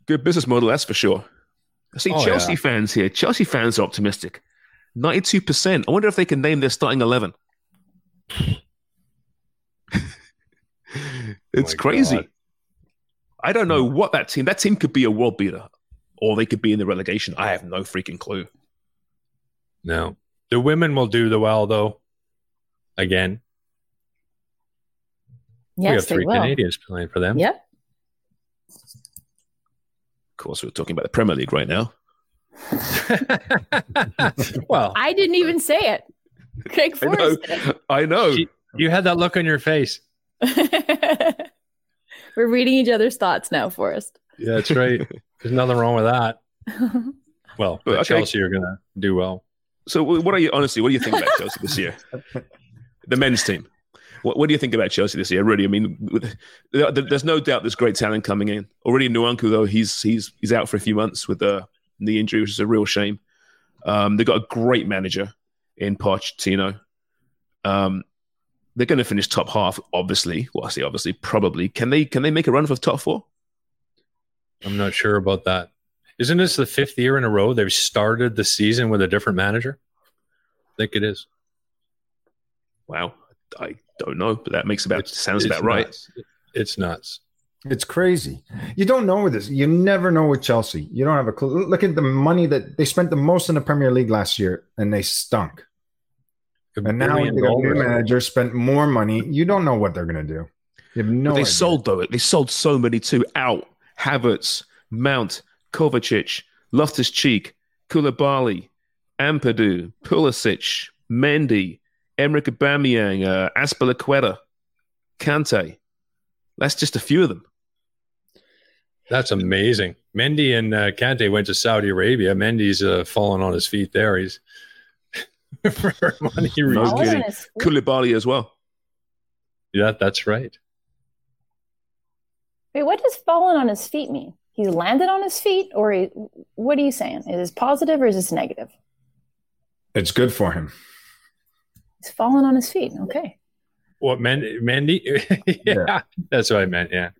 Good business model, that's for sure. I see
Oh,
Chelsea
yeah.
fans here. Chelsea fans are optimistic. 92%. I wonder if they can name their starting 11. it's
my
crazy.
God.
I don't know hmm. what that team, that team could be a world beater or they could be in the relegation. I have no freaking clue.
No, the women will do the well though. Again, Yes, we have
yes, they
three
will.
Canadians playing for them.
Yep.
Of course, we're talking about the Premier League right now.
well,
I didn't even say it. Craig
I know.
Forrest did.
I know.
She- you had that look on your face.
We're reading each other's thoughts now, Forrest.
Yeah, that's right. There's nothing wrong with that. Well,
But, okay.
Chelsea are going to do well.
So, what are you honestly? What do you think about Chelsea this year? The men's team. What, what do you think about Chelsea this year? Really, I mean, with, there's no doubt there's great talent coming in. Already, Nkunku though he's he's he's out for a few months with the knee injury, which is a real shame. Um, they've got a great manager in Pochettino. Um, they're going to finish top half, obviously. Well, I say obviously, probably. Can they can they make a run for the top four?
I'm not sure about that. Isn't this the fifth year in a row they've started the season with a different manager? I think it is.
Wow, I don't know, but that makes about sounds
It's
about right.
It's nuts.
It's crazy. You don't know with this. You never know with Chelsea. You don't have a clue. Look at the money that they spent the most in the Premier League last year, and they stunk.
A
And now
billion
they got a new manager, spent more money. You don't know what they're going to do. You have no.
But they
idea.
sold though. They sold so many too. Out, Havertz, Mount, Kovacic, Loftus Cheek, Koulibaly, Ampadu, Pulisic, Mendy, Emerick Aubameyang, uh, Azpilicueta, Kante. That's just a few of them.
That's amazing. Mendy and uh, Kante went to Saudi Arabia. Mendy's uh, fallen on his feet there. He's for money reasons.
All
kidding.
in his-
Koulibaly as well.
Yeah, that's right.
Wait, what does fallen on his feet mean? He's landed on his feet, or he, what are you saying? Is this positive or is this negative?
It's good for him.
He's fallen on his feet. Okay.
What Mendy? Mendy? yeah, that's what I meant. Yeah.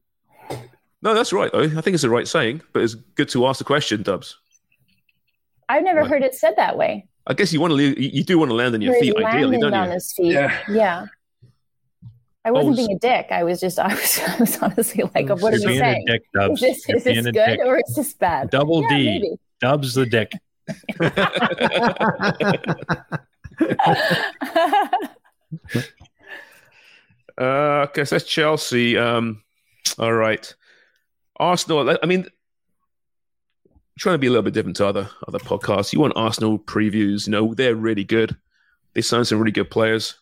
No, that's right though. I think it's the right saying, but it's good to ask the question, Dubs.
I've never
What?
heard it said that way.
I guess you want to leave, you do want to land on your
Where
feet ideally,
landed
don't
on
you?
his feet.
Yeah.
Yeah. I wasn't
Oh,
being a dick. I was just, I was, I was honestly like, what are
You're a
saying?
dick,
Is
Dubs.
this,
You're
is this
being
good
dick.
or is this bad?
Double
Yeah,
D.
maybe.
Dubs the dick.
Uh, okay, so that's Chelsea. Um, all right, Arsenal. I mean, trying to be a little bit different to other other podcasts. You want Arsenal previews? You know, they're really good. They signed some really good players.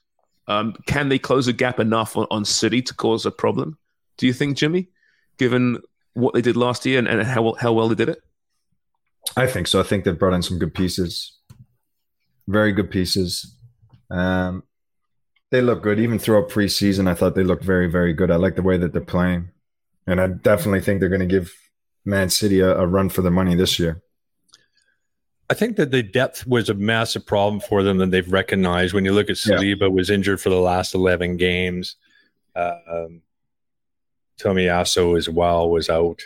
Um, can they close a gap enough on, on City to cause a problem? Do you think, Jimmy? Given what they did last year and, and how well- how well they did it,
I think so. I think they've brought in some good pieces, very good pieces. Um, they look good even throughout preseason. I thought they looked very, very good. I like the way that they're playing, and I definitely think they're going to give Man City a, a run for their money this year.
I think that the depth was a massive problem for them that they've recognized. When you look at
Yeah.
Saliba was injured for the last eleven games. Uh, um, Tomiyasu as well was out.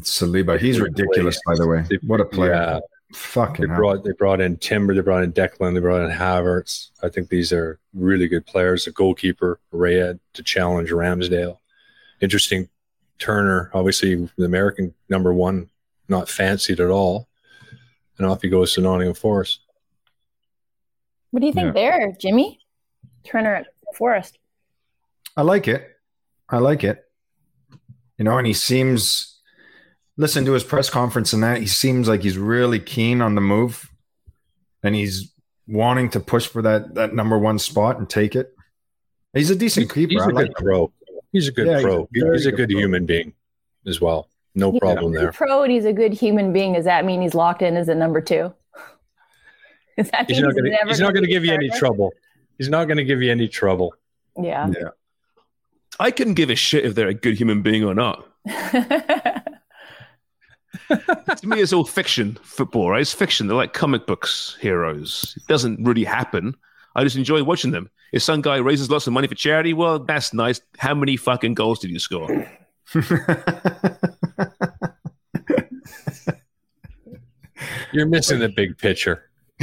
Saliba, he's ridiculous, by the way. What a player!
Yeah, they
Fucking hell.
brought they brought in Timber, they brought in Declan, they brought in Havertz. I think these are really good players. The goalkeeper Raya to challenge Ramsdale. Interesting. Turner, obviously the American number one, not fancied at all, and off he goes to Nottingham Forest.
what do you think
Yeah.
there, Jimmy? Turner at Forest.
I like it. I like it. You know, and he seems listen to his press conference and that he seems like he's really keen on the move and he's wanting to push for that that number one spot and take it. He's a decent keeper.
He's
I
a good
like him.
pro. He's a good
Yeah, he's
pro.
a
He's a
good
good human being as well. No
He's
problem
good
there.
Pro and he's a good human being. Does that mean he's locked in as a number two? Does that
He's not going to.
never
He's not going to give you any trouble. He's not going to give you any trouble.
Yeah.
Yeah.
I couldn't give a shit if they're a good human being or not. to me, it's all fiction. Football, right? It's fiction. They're like comic books heroes. It doesn't really happen. I just enjoy watching them. If some guy raises lots of money for charity, well, that's nice. How many fucking goals did you score?
You're missing the big picture.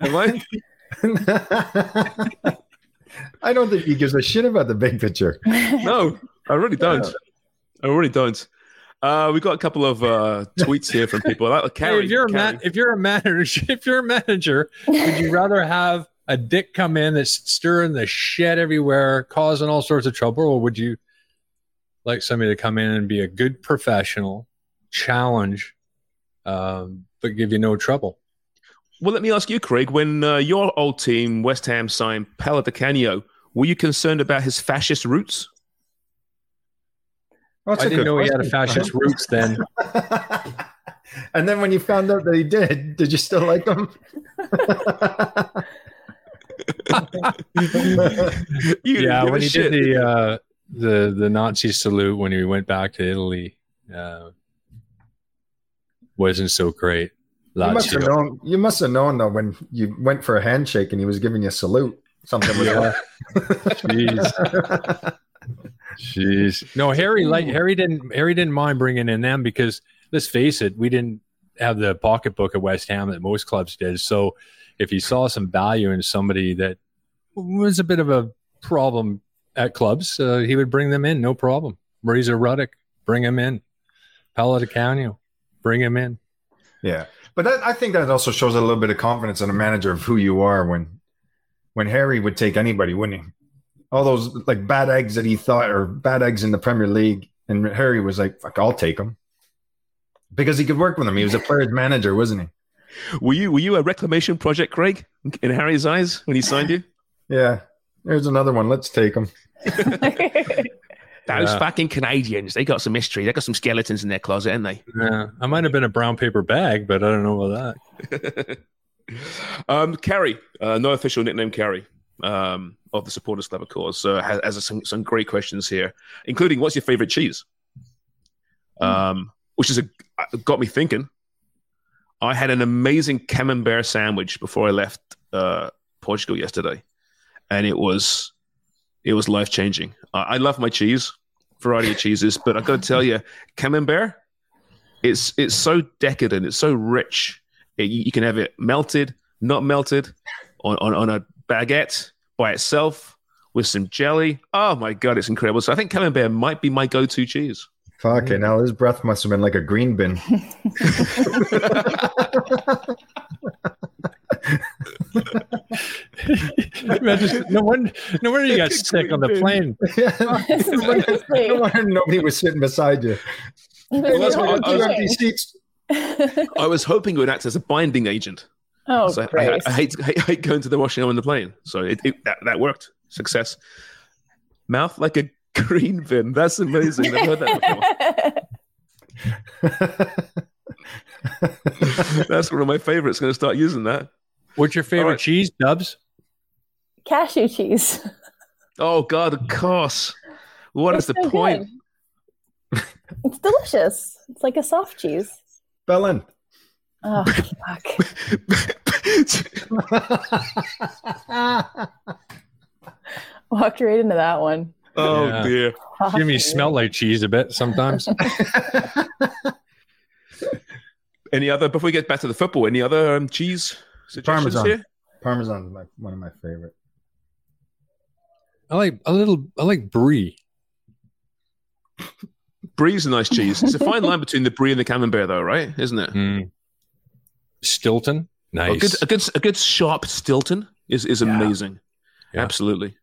Am I?
I don't think he gives a shit about the big picture.
No, I really don't. I really don't. Uh, we got a couple of uh, tweets here from people. Like,
Hey, if you're a
Carrie.
man, if you're a manager, if you're a manager, would you rather have a dick come in that's stirring the shit everywhere, causing all sorts of trouble, or would you like somebody to come in and be a good professional, challenge, um, but give you no trouble?
Well, let me ask you, Craig. When uh, your old team, West Ham, signed Paolo Di Canio, were you concerned about his fascist roots?
Oh, that's
I
a
didn't
good
know he had a fascist roots then.
and then when you found out that he did, did you still like him?
Yeah, when he
shit.
did the uh, the the Nazi salute when he went back to Italy, uh, wasn't so great.
you must have known. You must have known though when you went for a handshake and he was giving you a salute. Something was
Yeah. Jeez. Jeez. No, Harry like Harry didn't Harry didn't mind bringing in them because let's face it, we didn't have the pocketbook at West Ham that most clubs did. So if he saw some value in somebody that was a bit of a problem at clubs, uh, he would bring them in, no problem. Razor Ruddock, bring him in. Paolo Di Canio, bring him in.
Yeah, but that, I think that also shows a little bit of confidence in a manager of who you are. When when Harry would take anybody, wouldn't he? All those like bad eggs that he thought or bad eggs in the Premier League, and Harry was like, "Fuck, I'll take them," because he could work with them. He was a player's manager, wasn't he?
Were you were you a reclamation project, Craig, in Harry's eyes when he signed you?
Yeah. There's another one. Let's take them.
Those
Yeah.
fucking Canadians, they got some mystery. They got some skeletons in their closet, ain't they?
Yeah, I might have been a brown paper bag, but I don't know about that.
um, Carrie, uh, no official nickname Carrie um, of the Supporters Club, of course, uh, has, has some, some great questions here, including what's your favorite cheese? Um, which is a, got me thinking. I had an amazing camembert sandwich before I left uh, Portugal yesterday, and it was it was life changing. I, I love my cheese, variety of cheeses, but I got to tell you, camembert, it's it's so decadent, it's so rich. It- you, you can have it melted, not melted, on, on on a baguette by itself with some jelly. Oh my god, it's incredible! So I think camembert might be my go-to cheese.
Fucking hell, his breath must have been like a green bin.
Imagine- no wonder, no wonder you got sick on the plane.
Seriously.
no wonder nobody was sitting beside you.
that's what I- I was-
empty seats.
I was hoping it would act as a binding agent.
oh,
So I, I,
great.
I hate, hate hate going to the washing on the plane. So it, it that, that worked. Success. Mouth like a green bin. That's amazing. I've heard that before. That's one of my favorites. Going to start using that.
What's your favorite
All right.
cheese, Dubs?
Cashew cheese.
Oh God, of course. What is
It's
the
so
point?
It's delicious. It's like a soft cheese.
Bellin.
Oh, fuck. Walked right into that one.
oh
Yeah.
dear.
Jimmy
Fuck.
smell like cheese a bit sometimes.
Any other? Before we get back to the football, any other um, cheese suggestions
Parmesan.
here?
Parmesan is my, one of my favorite.
I like a little. I like brie.
Brie's a nice cheese. It's a fine line between the brie and the camembert, though, right? Isn't it?
Mm. Stilton,
A
nice.
good, a good, a good sharp Stilton is is
Yeah.
amazing.
Yeah.
Absolutely.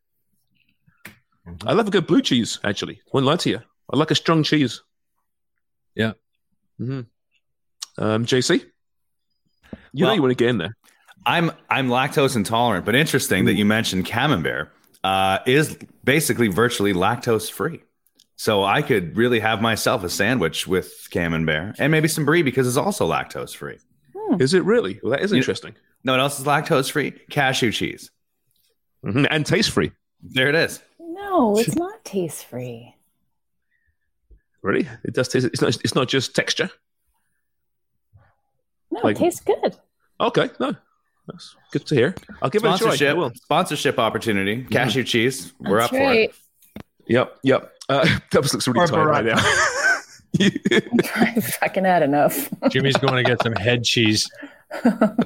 I love a good blue cheese, actually. Won't lie to you. I like a strong cheese.
Yeah.
hmm Um, JC? You know you want to get in there.
I'm I'm lactose intolerant, but interesting that you mentioned camembert uh, is basically virtually lactose free. So I could really have myself a sandwich with camembert and maybe some brie because it's also lactose free.
Is it really? Well, that is
You-
interesting.
No one else is lactose free. Cashew cheese.
Mhm. And taste free.
There it is.
No, it's not taste free.
Really? It does taste. It's not. It's not just texture.
No,
Like-
it tastes good.
Okay, no, that's good to hear. I'll give it a try.
Sponsorship.
will.
Sponsorship opportunity. Cashew cheese. We're
That's
up for
right. It.
Yep, yep. Uh, Dubs looks really
Or
tired right now.
I fucking had enough.
Jimmy's going to get some head cheese.
Not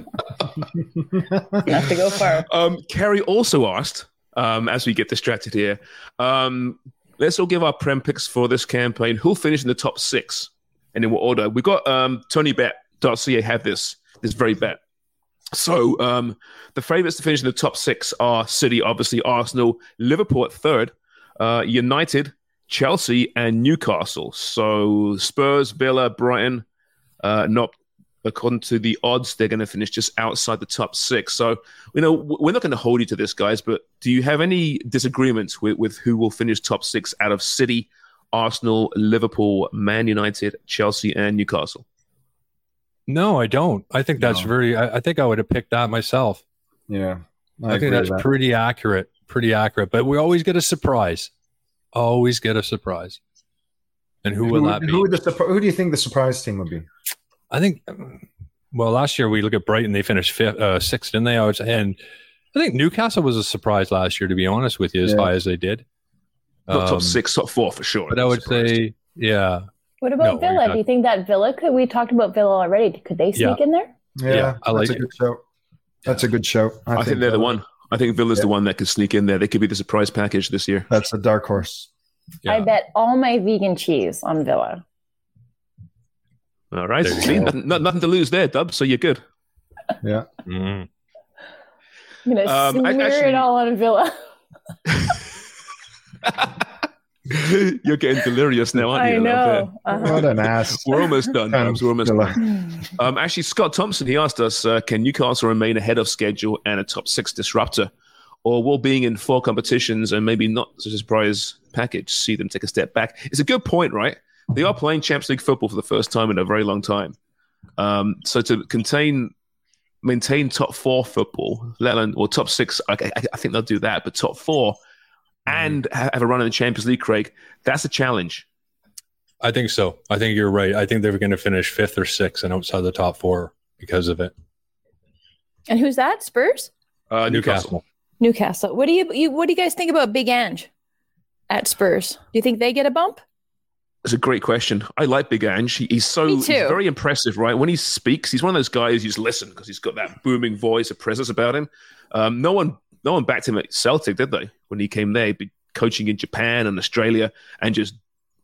to go far.
um, Kerry also asked, um, as we get distracted here, um, let's all give our prem picks for this campaign. Who'll finish in the top six? And in what order? We got um, TonyBet.ca have this this very bet. So um, the favourites to finish in the top six are City, obviously Arsenal, Liverpool at third, uh, United, Chelsea, and Newcastle. So Spurs, Villa, Brighton, uh, not according to the odds, they're going to finish just outside the top six. So you know we're not going to hold you to this, guys. But do you have any disagreements with, with who will finish top six out of City, Arsenal, Liverpool, Man United, Chelsea, and Newcastle?
No, I don't. I think that's
No.
very. I, I think I would have picked that myself.
Yeah.
I,
agree
think that's
that.
pretty accurate. Pretty accurate. But we always get a surprise. Always get a surprise. And who, will that be?
Who, would the, surpri- who do you think the surprise team would be?
I think. Well, last year we look at Brighton. They finished fifth, uh, sixth, didn't they? I would and I think Newcastle was a surprise last year. To be honest with you, as
Yeah.
high as they did.
Not
Um,
top six, top four for sure.
But I would
Surprised.
say, yeah,
What about
No,
Villa? Do you think that Villa could? We talked about Villa already. Could they sneak
Yeah.
in there?
Yeah,
Yeah, I like
that's a good show. That's a good show.
I, think, they're the
uh,
one. I think Villa's the one that could sneak in there. They could be the surprise package this year.
That's a dark horse.
yeah.
I bet all my vegan cheese on Villa.
All right. See, nothing, nothing to lose there, Dub. So you're good.
Yeah.
Mhm.
I'm gonna
Um, I-
smear
actually-
it all on Villa.
you're getting delirious now, aren't you?
I
a little bit?
know. Uh-huh.
What an ass.
We're almost done.
Kind
We're almost done. Um, actually, Scott Thompson, he asked us, uh, can Newcastle remain ahead of schedule and a top six disruptor? Or will being in four competitions and maybe not such a surprise package see them take a step back? It's a good point, right? They are playing Champions League football for the first time in a very long time. Um, so to contain, maintain top four football, let alone, or top six, I, I, I think they'll do that, but top four and have a run in the Champions League, Craig, that's a challenge.
I think so. I think you're right. I think they're going to finish fifth or sixth and outside the top four because of it.
And who's that? Spurs?
Uh, Newcastle.
Newcastle.
Newcastle. What do you, you what do you guys think about Big Ange at Spurs? Do you think they get a bump?
It's a great question. I like Big Ange. He- He's so he's very impressive, right? When he speaks, he's one of those guys you just listen because he's got that booming voice, a presence about him. Um, no one, no one backed him at Celtic, did they? When he came there, he'd be coaching in Japan and Australia, and just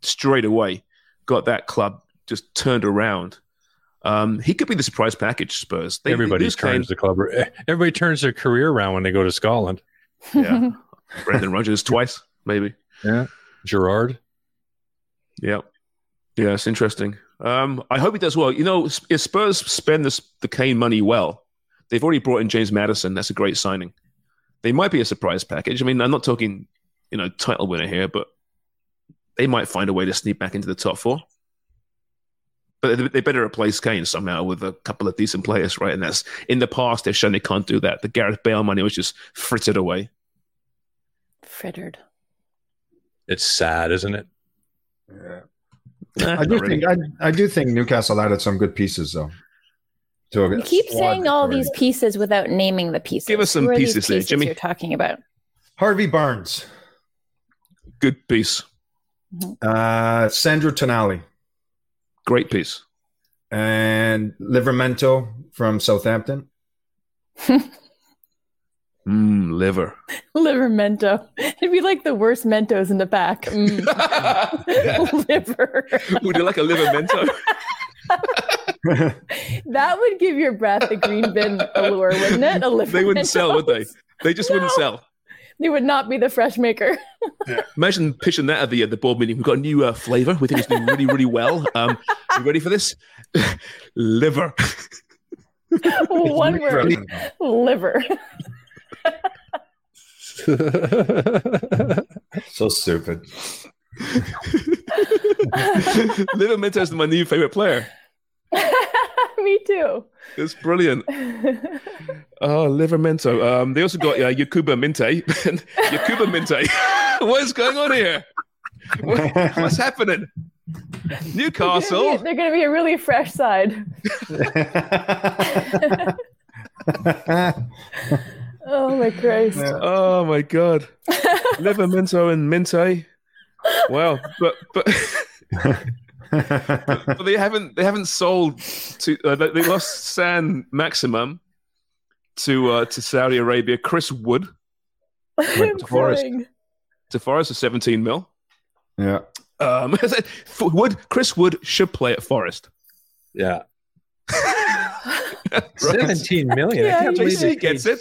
straight away got that club just turned around. Um, he could be the surprise package. Spurs. They,
Everybody
lose
turns the club. Everybody turns their career around when they go to Scotland.
Kane. Yeah, Brendan Rodgers twice, maybe.
Yeah, Gerrard.
Yeah. Yeah, it's interesting. Um, I hope he does well. You know, if Spurs spend this, the Kane money well, they've already brought in James Maddison. That's a great signing. They might be a surprise package. I mean, I'm not talking, you know, title winner here, but they might find a way to sneak back into the top four. But they- they better replace Kane somehow with a couple of decent players, right? And that's in the past they've shown they can't do that. The Gareth Bale money was just frittered away.
Frittered.
It's sad, isn't it?
Yeah. I do
not really.
think I, I do think Newcastle added some good pieces though. To
You keep saying all
already-
these pieces without naming the pieces.
Give us some
Who are these
pieces there, Jimmy.
You're talking about.
Harvey Barnes,
Good piece.
uh, Sandro Tonali,
Great piece.
and Livramento from Southampton.
Mmm, liver.
Liver mento. It'd be like the worst mentos in the pack. Mm. Liver.
Would you like a liver mento?
That would give your breath the green bin allure, wouldn't it? A liver
they wouldn't sell, would they? They just wouldn't sell.
They would not be the fresh maker.
Imagine pitching that at the uh, the board meeting. We've got a new uh, flavor. We think it's doing really, really well. Um, you ready for this? Liver.
One word. Liver.
so stupid.
Liver Minto is my new favorite player.
Me too.
It's brilliant. Oh, Livramento. Um, they also got uh, Yankuba Minteh. Yankuba Minteh. what is going on here? What, what's happening? Newcastle.
They're going to be a really fresh side. oh my Christ.
Oh my God. Livramento and Minteh. Wow. But, but, but they haven't they haven't sold to uh, they they lost Saint-Maximin to uh, to Saudi Arabia. Chris Wood to Forest to Forest for 17 mil.
Yeah.
Um, Wood Chris Wood should play at Forest.
Yeah. 17 million.
Yeah,
I can't
he
believe
JC
they
gets it.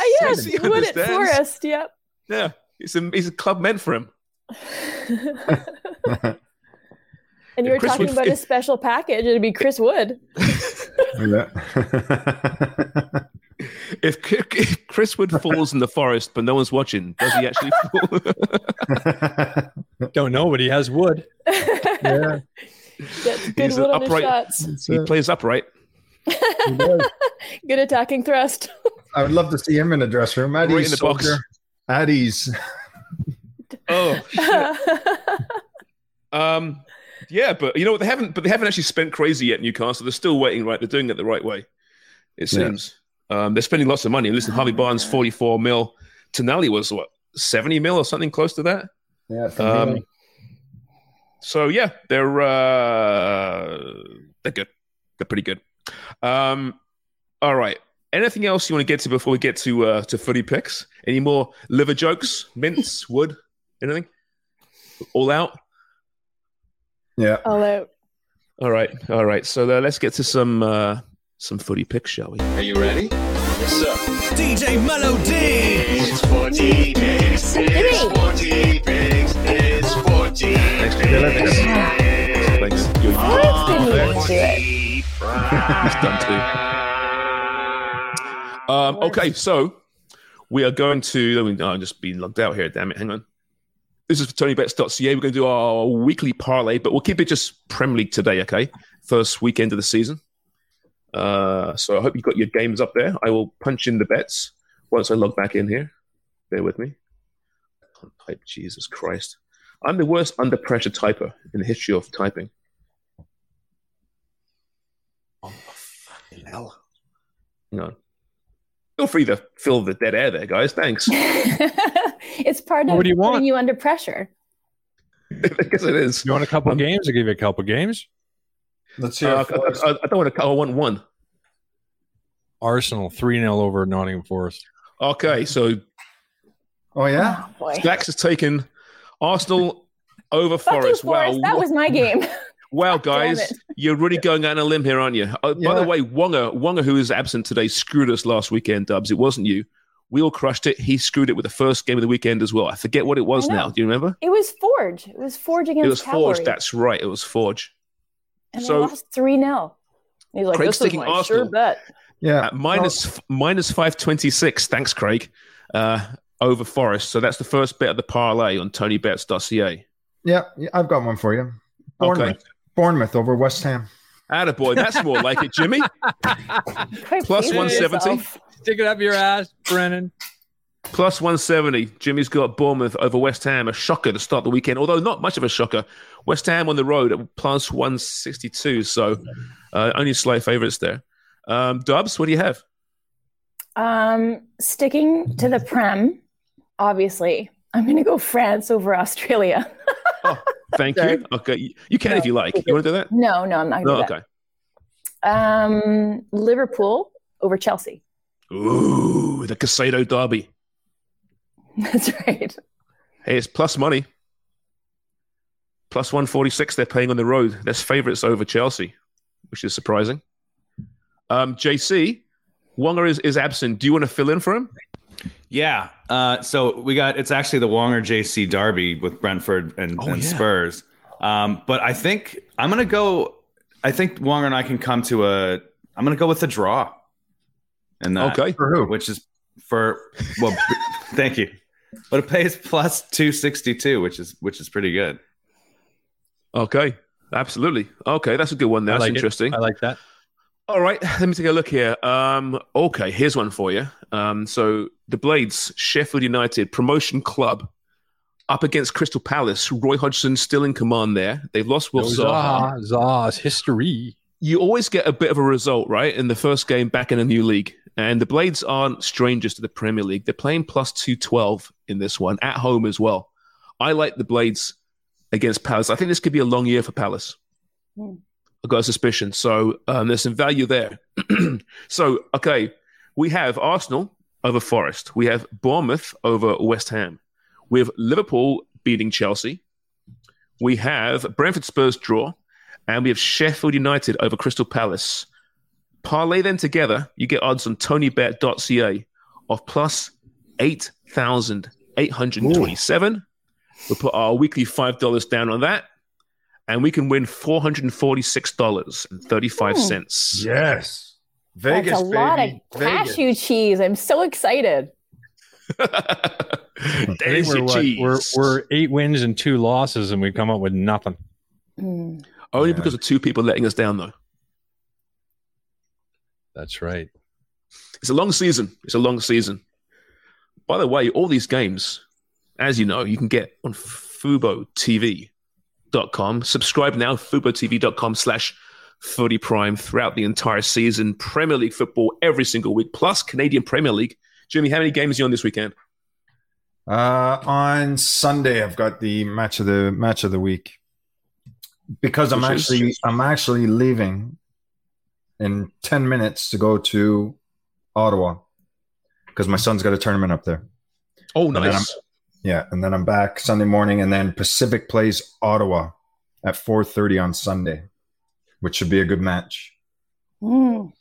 Oh, yes,
JC
Wood at. Forest. Yep.
Yeah, he's a, he's a club meant for him.
And you were
Chris
talking
Wood-
about a special package. It'd be Chris Wood.
Yeah.
If, if Chris Wood falls in the forest, but no one's watching, does he actually fall?
Don't know, but he has wood.
yeah.
Gets good
He's
wood on his
upright-
shots.
he plays upright.
Good attacking thrust.
I would love to see him in the dressing room. At
Right
ease,
in the box.
At ease.
Oh, um, yeah, but you know what? They haven't, but they haven't actually spent crazy yet. Newcastle, they're still waiting. Right, they're doing it the right way. It
Yeah.
seems um, they're spending lots of money. Listen, Harvey Barnes, forty-four mil. Tonali was what seventy mil or something close to that.
Yeah.
Um, so yeah, they're uh, they're good. They're pretty good. Um, all right. Anything else you want to get to before we get to uh, to footy picks? Any more liver jokes? Mints, wood, anything? All out.
Yeah.
All out.
All right, all right. So uh, let's get to some uh, some footy picks, shall we?
Are you ready? Yes, sir.
DJ Melody.
It's 40 picks. It's 40 picks. It's 40
Thanks, JJ. Thanks. You're
Lawrence didn't even do it.
He's done too. Um, okay, so we are going to. Let me, oh, I'm just being logged out here. Damn it! Hang on. This is for TonyBets.ca. We're going to do our weekly parlay, but we'll keep it just Premier League today. Okay, first weekend of the season. Uh, so I hope you've got your games up there. I will punch in the bets once I log back in here. Bear with me. I Can't type. Jesus Christ! I'm the worst under pressure typer in the history of typing. Oh, fucking hell. No. Feel free to fill the dead air there, guys. Thanks.
it's part of
What do you want?
putting you under pressure.
I guess it is.
You want a couple
Um,
games? I'll give you a couple of games.
Let's hear
Uh. I, I, I don't want to. I want one.
Arsenal 3 0 over Nottingham Forest.
Okay, so
Oh, yeah.
Oh, boy.
Dax has taken Arsenal over
Fuck you,
Forest. Wow,
That was my game.
wow, guys, you're really going out on a limb here, aren't you? Oh, By the way, Wonga, Wonga, who is absent today, screwed us last weekend. Dubs, it wasn't you. We all crushed it. He screwed it with the first game of the weekend as well. I forget what it was now. Do you remember?
It was Forge. It was Forge against
It was
Cavalry.
Forge. That's right. It was Forge.
and
so-
I lost 3 0. He's like,
Craig's
this is
taking
my
Arsenal.
sure bet.
Yeah.
At minus minus five twenty six. Thanks, Craig. Uh, over Forest. So that's the first bit of the parlay on TonyBets.ca.
Yeah. yeah, I've got one for you. Bournemouth. Bournemouth over West Ham.
Attaboy, that's more like it, Jimmy.
Quite
Plus
pleased with
170.
yourself.
Stick it up your ass, Brennan.
Plus 170. Jimmy's got Bournemouth over West Ham. A shocker to start the weekend, although not much of a shocker. West Ham on the road at plus 162. So uh, only slight favourites there. Um, Dubs, what do you have?
Um, sticking to the Prem, obviously, I'm going to go France over Australia.
Thank
Sorry.
you. Okay. You, you can if you like. You want to do that?
No, no, I'm not going to do
okay.
that. Um, Liverpool over Chelsea.
Ooh, the Caicedo Derby.
That's right.
Hey, it's plus money. Plus 146 they're paying on the road. That's favourites over Chelsea, which is surprising. Um, JC, Wonga is, is absent. Do you want to fill in for him?
Yeah. Uh, so we got it's actually the Wonger JC Derby with Brentford and,
Oh,
and
yeah.
Spurs. Um, but I think I'm gonna go. I think Wonger and I can come to a. I'm gonna go with a draw. And that,
Okay.
For who?
which is for well, thank you. But it pays plus two sixty two, which is which is pretty good.
Okay. Absolutely. Okay, that's a good one.
I
That's
like it.
interesting.
I like that.
All right, let me take a look here. Um, okay, here's one for you. Um, so the Blades, Sheffield United promotion club, up against Crystal Palace. Roy Hodgson still in command there. They've lost Will Zaha.
Zaha, Zaha's history.
You always get a bit of a result, right, in the first game back in a new league. And the Blades aren't strangers to the Premier League. They're playing plus two twelve in this one at home as well. I like the Blades against Palace. I think this could be a long year for Palace.
Hmm.
I've got a suspicion. So um, there's some value there. so, okay, we have Arsenal over Forest. We have Bournemouth over West Ham. We have Liverpool beating Chelsea. We have Brentford Spurs draw. And we have Sheffield United over Crystal Palace. Parlay them together, you get odds on tonybet.ca of plus 8,827. We'll put our weekly $5 down on that. And we can win $446.35.
Yes. Vegas,
That's a lot of
baby. Vegas.
cashew cheese. I'm so excited.
I
There's
we're,
your
what,
cheese.
we're we're eight wins and two losses, and we come up with nothing.
Mm.
Only
Yeah.
because of two people letting us down, though.
That's right.
It's a long season. It's a long season. By the way, all these games, as you know, you can get on FuboTV.com. Subscribe now, FuboTV.com slash Footy Prime throughout the entire season. Premier League football every single week, plus Canadian Premier League. Jimmy, how many games are you on this weekend?
Uh, on Sunday, I've got the match of the match of the week because I'm
Which is?
actually I'm actually leaving in ten minutes to go to Ottawa because my son's got a tournament up there.
Oh,
then
nice.
Yeah, and then I'm back Sunday morning, and then Pacific plays Ottawa at 4:30 on Sunday, which should be a good match.
Mm.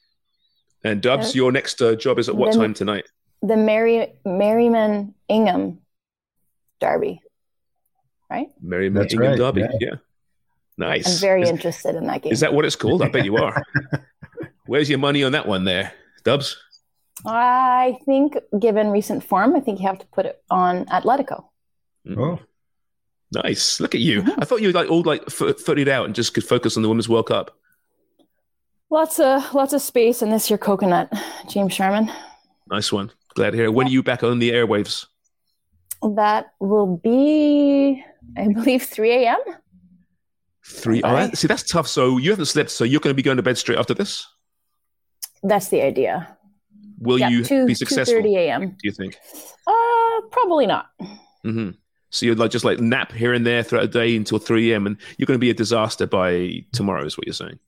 And Dubs, your next uh, job is at what
Then-
time tonight?
The Mary Merriman Ingham Derby, right?
Mary
That's
Ingham
right,
Derby.
yeah.
Yeah. Nice.
I'm very
is,
interested in that game.
is that what it's called? I bet you are. Where's your money on that one there, Dubs?
I think, given recent form, I think you have to put it on Atletico.
Mhm.
Oh,
Nice. Look at you. I thought you were like all like f- footed out and just could focus on the Women's World Cup.
Lots of lots of space in this here coconut, James Sharman.
Nice one. Glad to hear. it. When are you back on the airwaves?
That will be, I believe, 3 a.m.
Three.
All
right. See, that's tough. So you haven't slept. So you're going to be going to bed straight after this.
That's the idea.
Will
yeah,
you
2,
be successful?
2.30 a.m.
Do you think?
Uh, probably not.
hmm So you'd like just like nap here and there throughout the day until 3 a.m. and you're going to be a disaster by tomorrow, is what you're saying.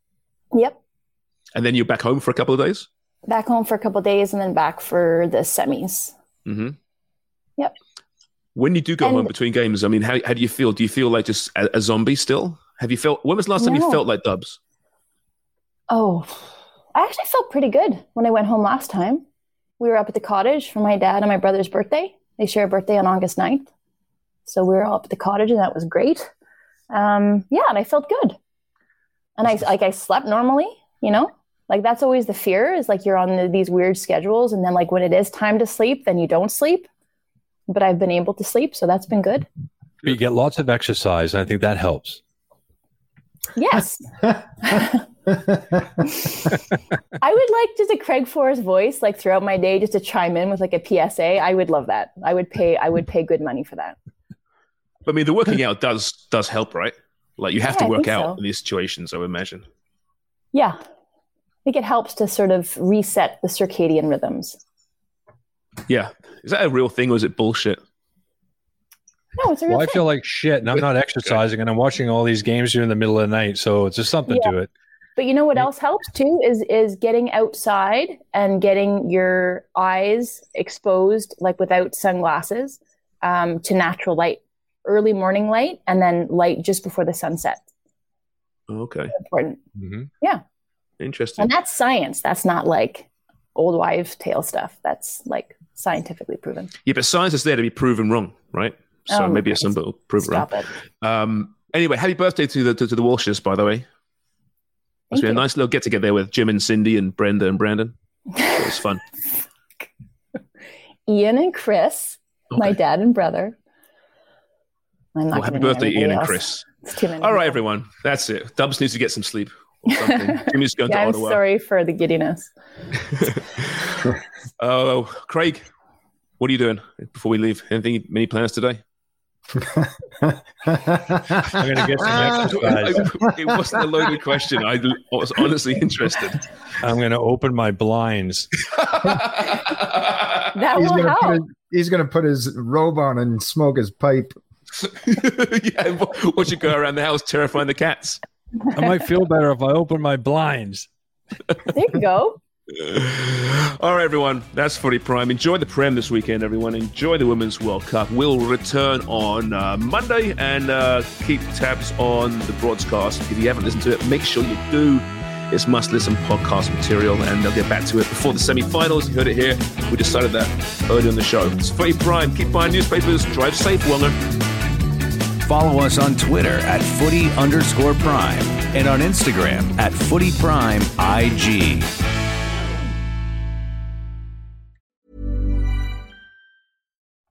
Yep.
And then you're back home for a couple of days.
Back home for a couple of days and then back for the semis.
Mm-hmm.
Yep.
When you do go
And-
home between games, I mean, how, how do you feel? Do you feel like just a, a zombie still? Have you felt? When was the last time you felt like Dubs?
Oh, I actually felt pretty good when I went home last time. We were up at the cottage for my dad and my brother's birthday. They share a birthday on August 9th. So we were all up at the cottage and that was great. Um, yeah, and I felt good. And I like I slept normally, you know? Like that's always the fear is like you're on the, these weird schedules and then like when it is time to sleep, then you don't sleep. But I've been able to sleep, so that's been good.
You get lots of exercise, and I think that helps.
Yes. I would like just a Craig Forrest voice, like throughout my day, just to chime in with like a PSA. I would love that. I would pay. I would pay good money for that.
I mean, the working out does does help, right? Like you have
Yeah,
to work out
so.
in these situations. I would imagine.
Yeah, I think it helps to sort of reset the circadian rhythms.
Yeah, is that a real thing or is it bullshit?
No, it's a real
Well, I feel like shit, and I'm not exercising, and I'm watching all these games during the middle of the night, so it's just something
Yeah.
to it.
But you know what else helps too is is getting outside and getting your eyes exposed, like without sunglasses, um, to natural light, early morning light, and then light just before the sunset.
Okay,
Important.
hmm Yeah.
interesting.
And that's science. That's not like old wives' tale stuff. That's like scientifically proven.
Yeah, but science is there to be proven wrong, right? So
Oh,
maybe
okay.
some will prove it wrong.
It.
Um, anyway, happy birthday to the to, to the Walshes, by the way. It's been a nice little get together with Jim and Cindy and Brenda and Brandon. It was fun.
Ian and Chris, my dad and brother. I'm not
Well, happy birthday, Ian
anybody
and. Chris.
It's too many.
All right, everyone. That's it. Dubs needs to get some sleep or something. Jimmy's going
Yeah,
to
I'm
Ottawa.
sorry for the giddiness.
Oh, Craig, what are you doing before we leave? Anything, many plans today?
I'm gonna get some exercise.
it wasn't a loaded question. I was honestly interested.
I'm gonna open my blinds.
That
he's
will
gonna
help.
put his, he's gonna put his robe on and smoke his pipe.
yeah, what what you go around the house terrifying the cats?
I might feel better if I open my blinds.
There you go.
All right, everyone. That's Footy Prime. Enjoy the Prem this weekend, everyone. Enjoy the Women's World Cup. We'll return on uh, Monday and uh, keep tabs on the broadcast. If you haven't listened to it, make sure you do. It's must listen podcast material, and they'll get back to it before the semi finals. You heard it here. We decided that early on the show. It's Footy Prime. Keep buying newspapers. Drive safe, Wonger.
Follow us on Twitter at footy underscore prime and on Instagram at footy prime IG.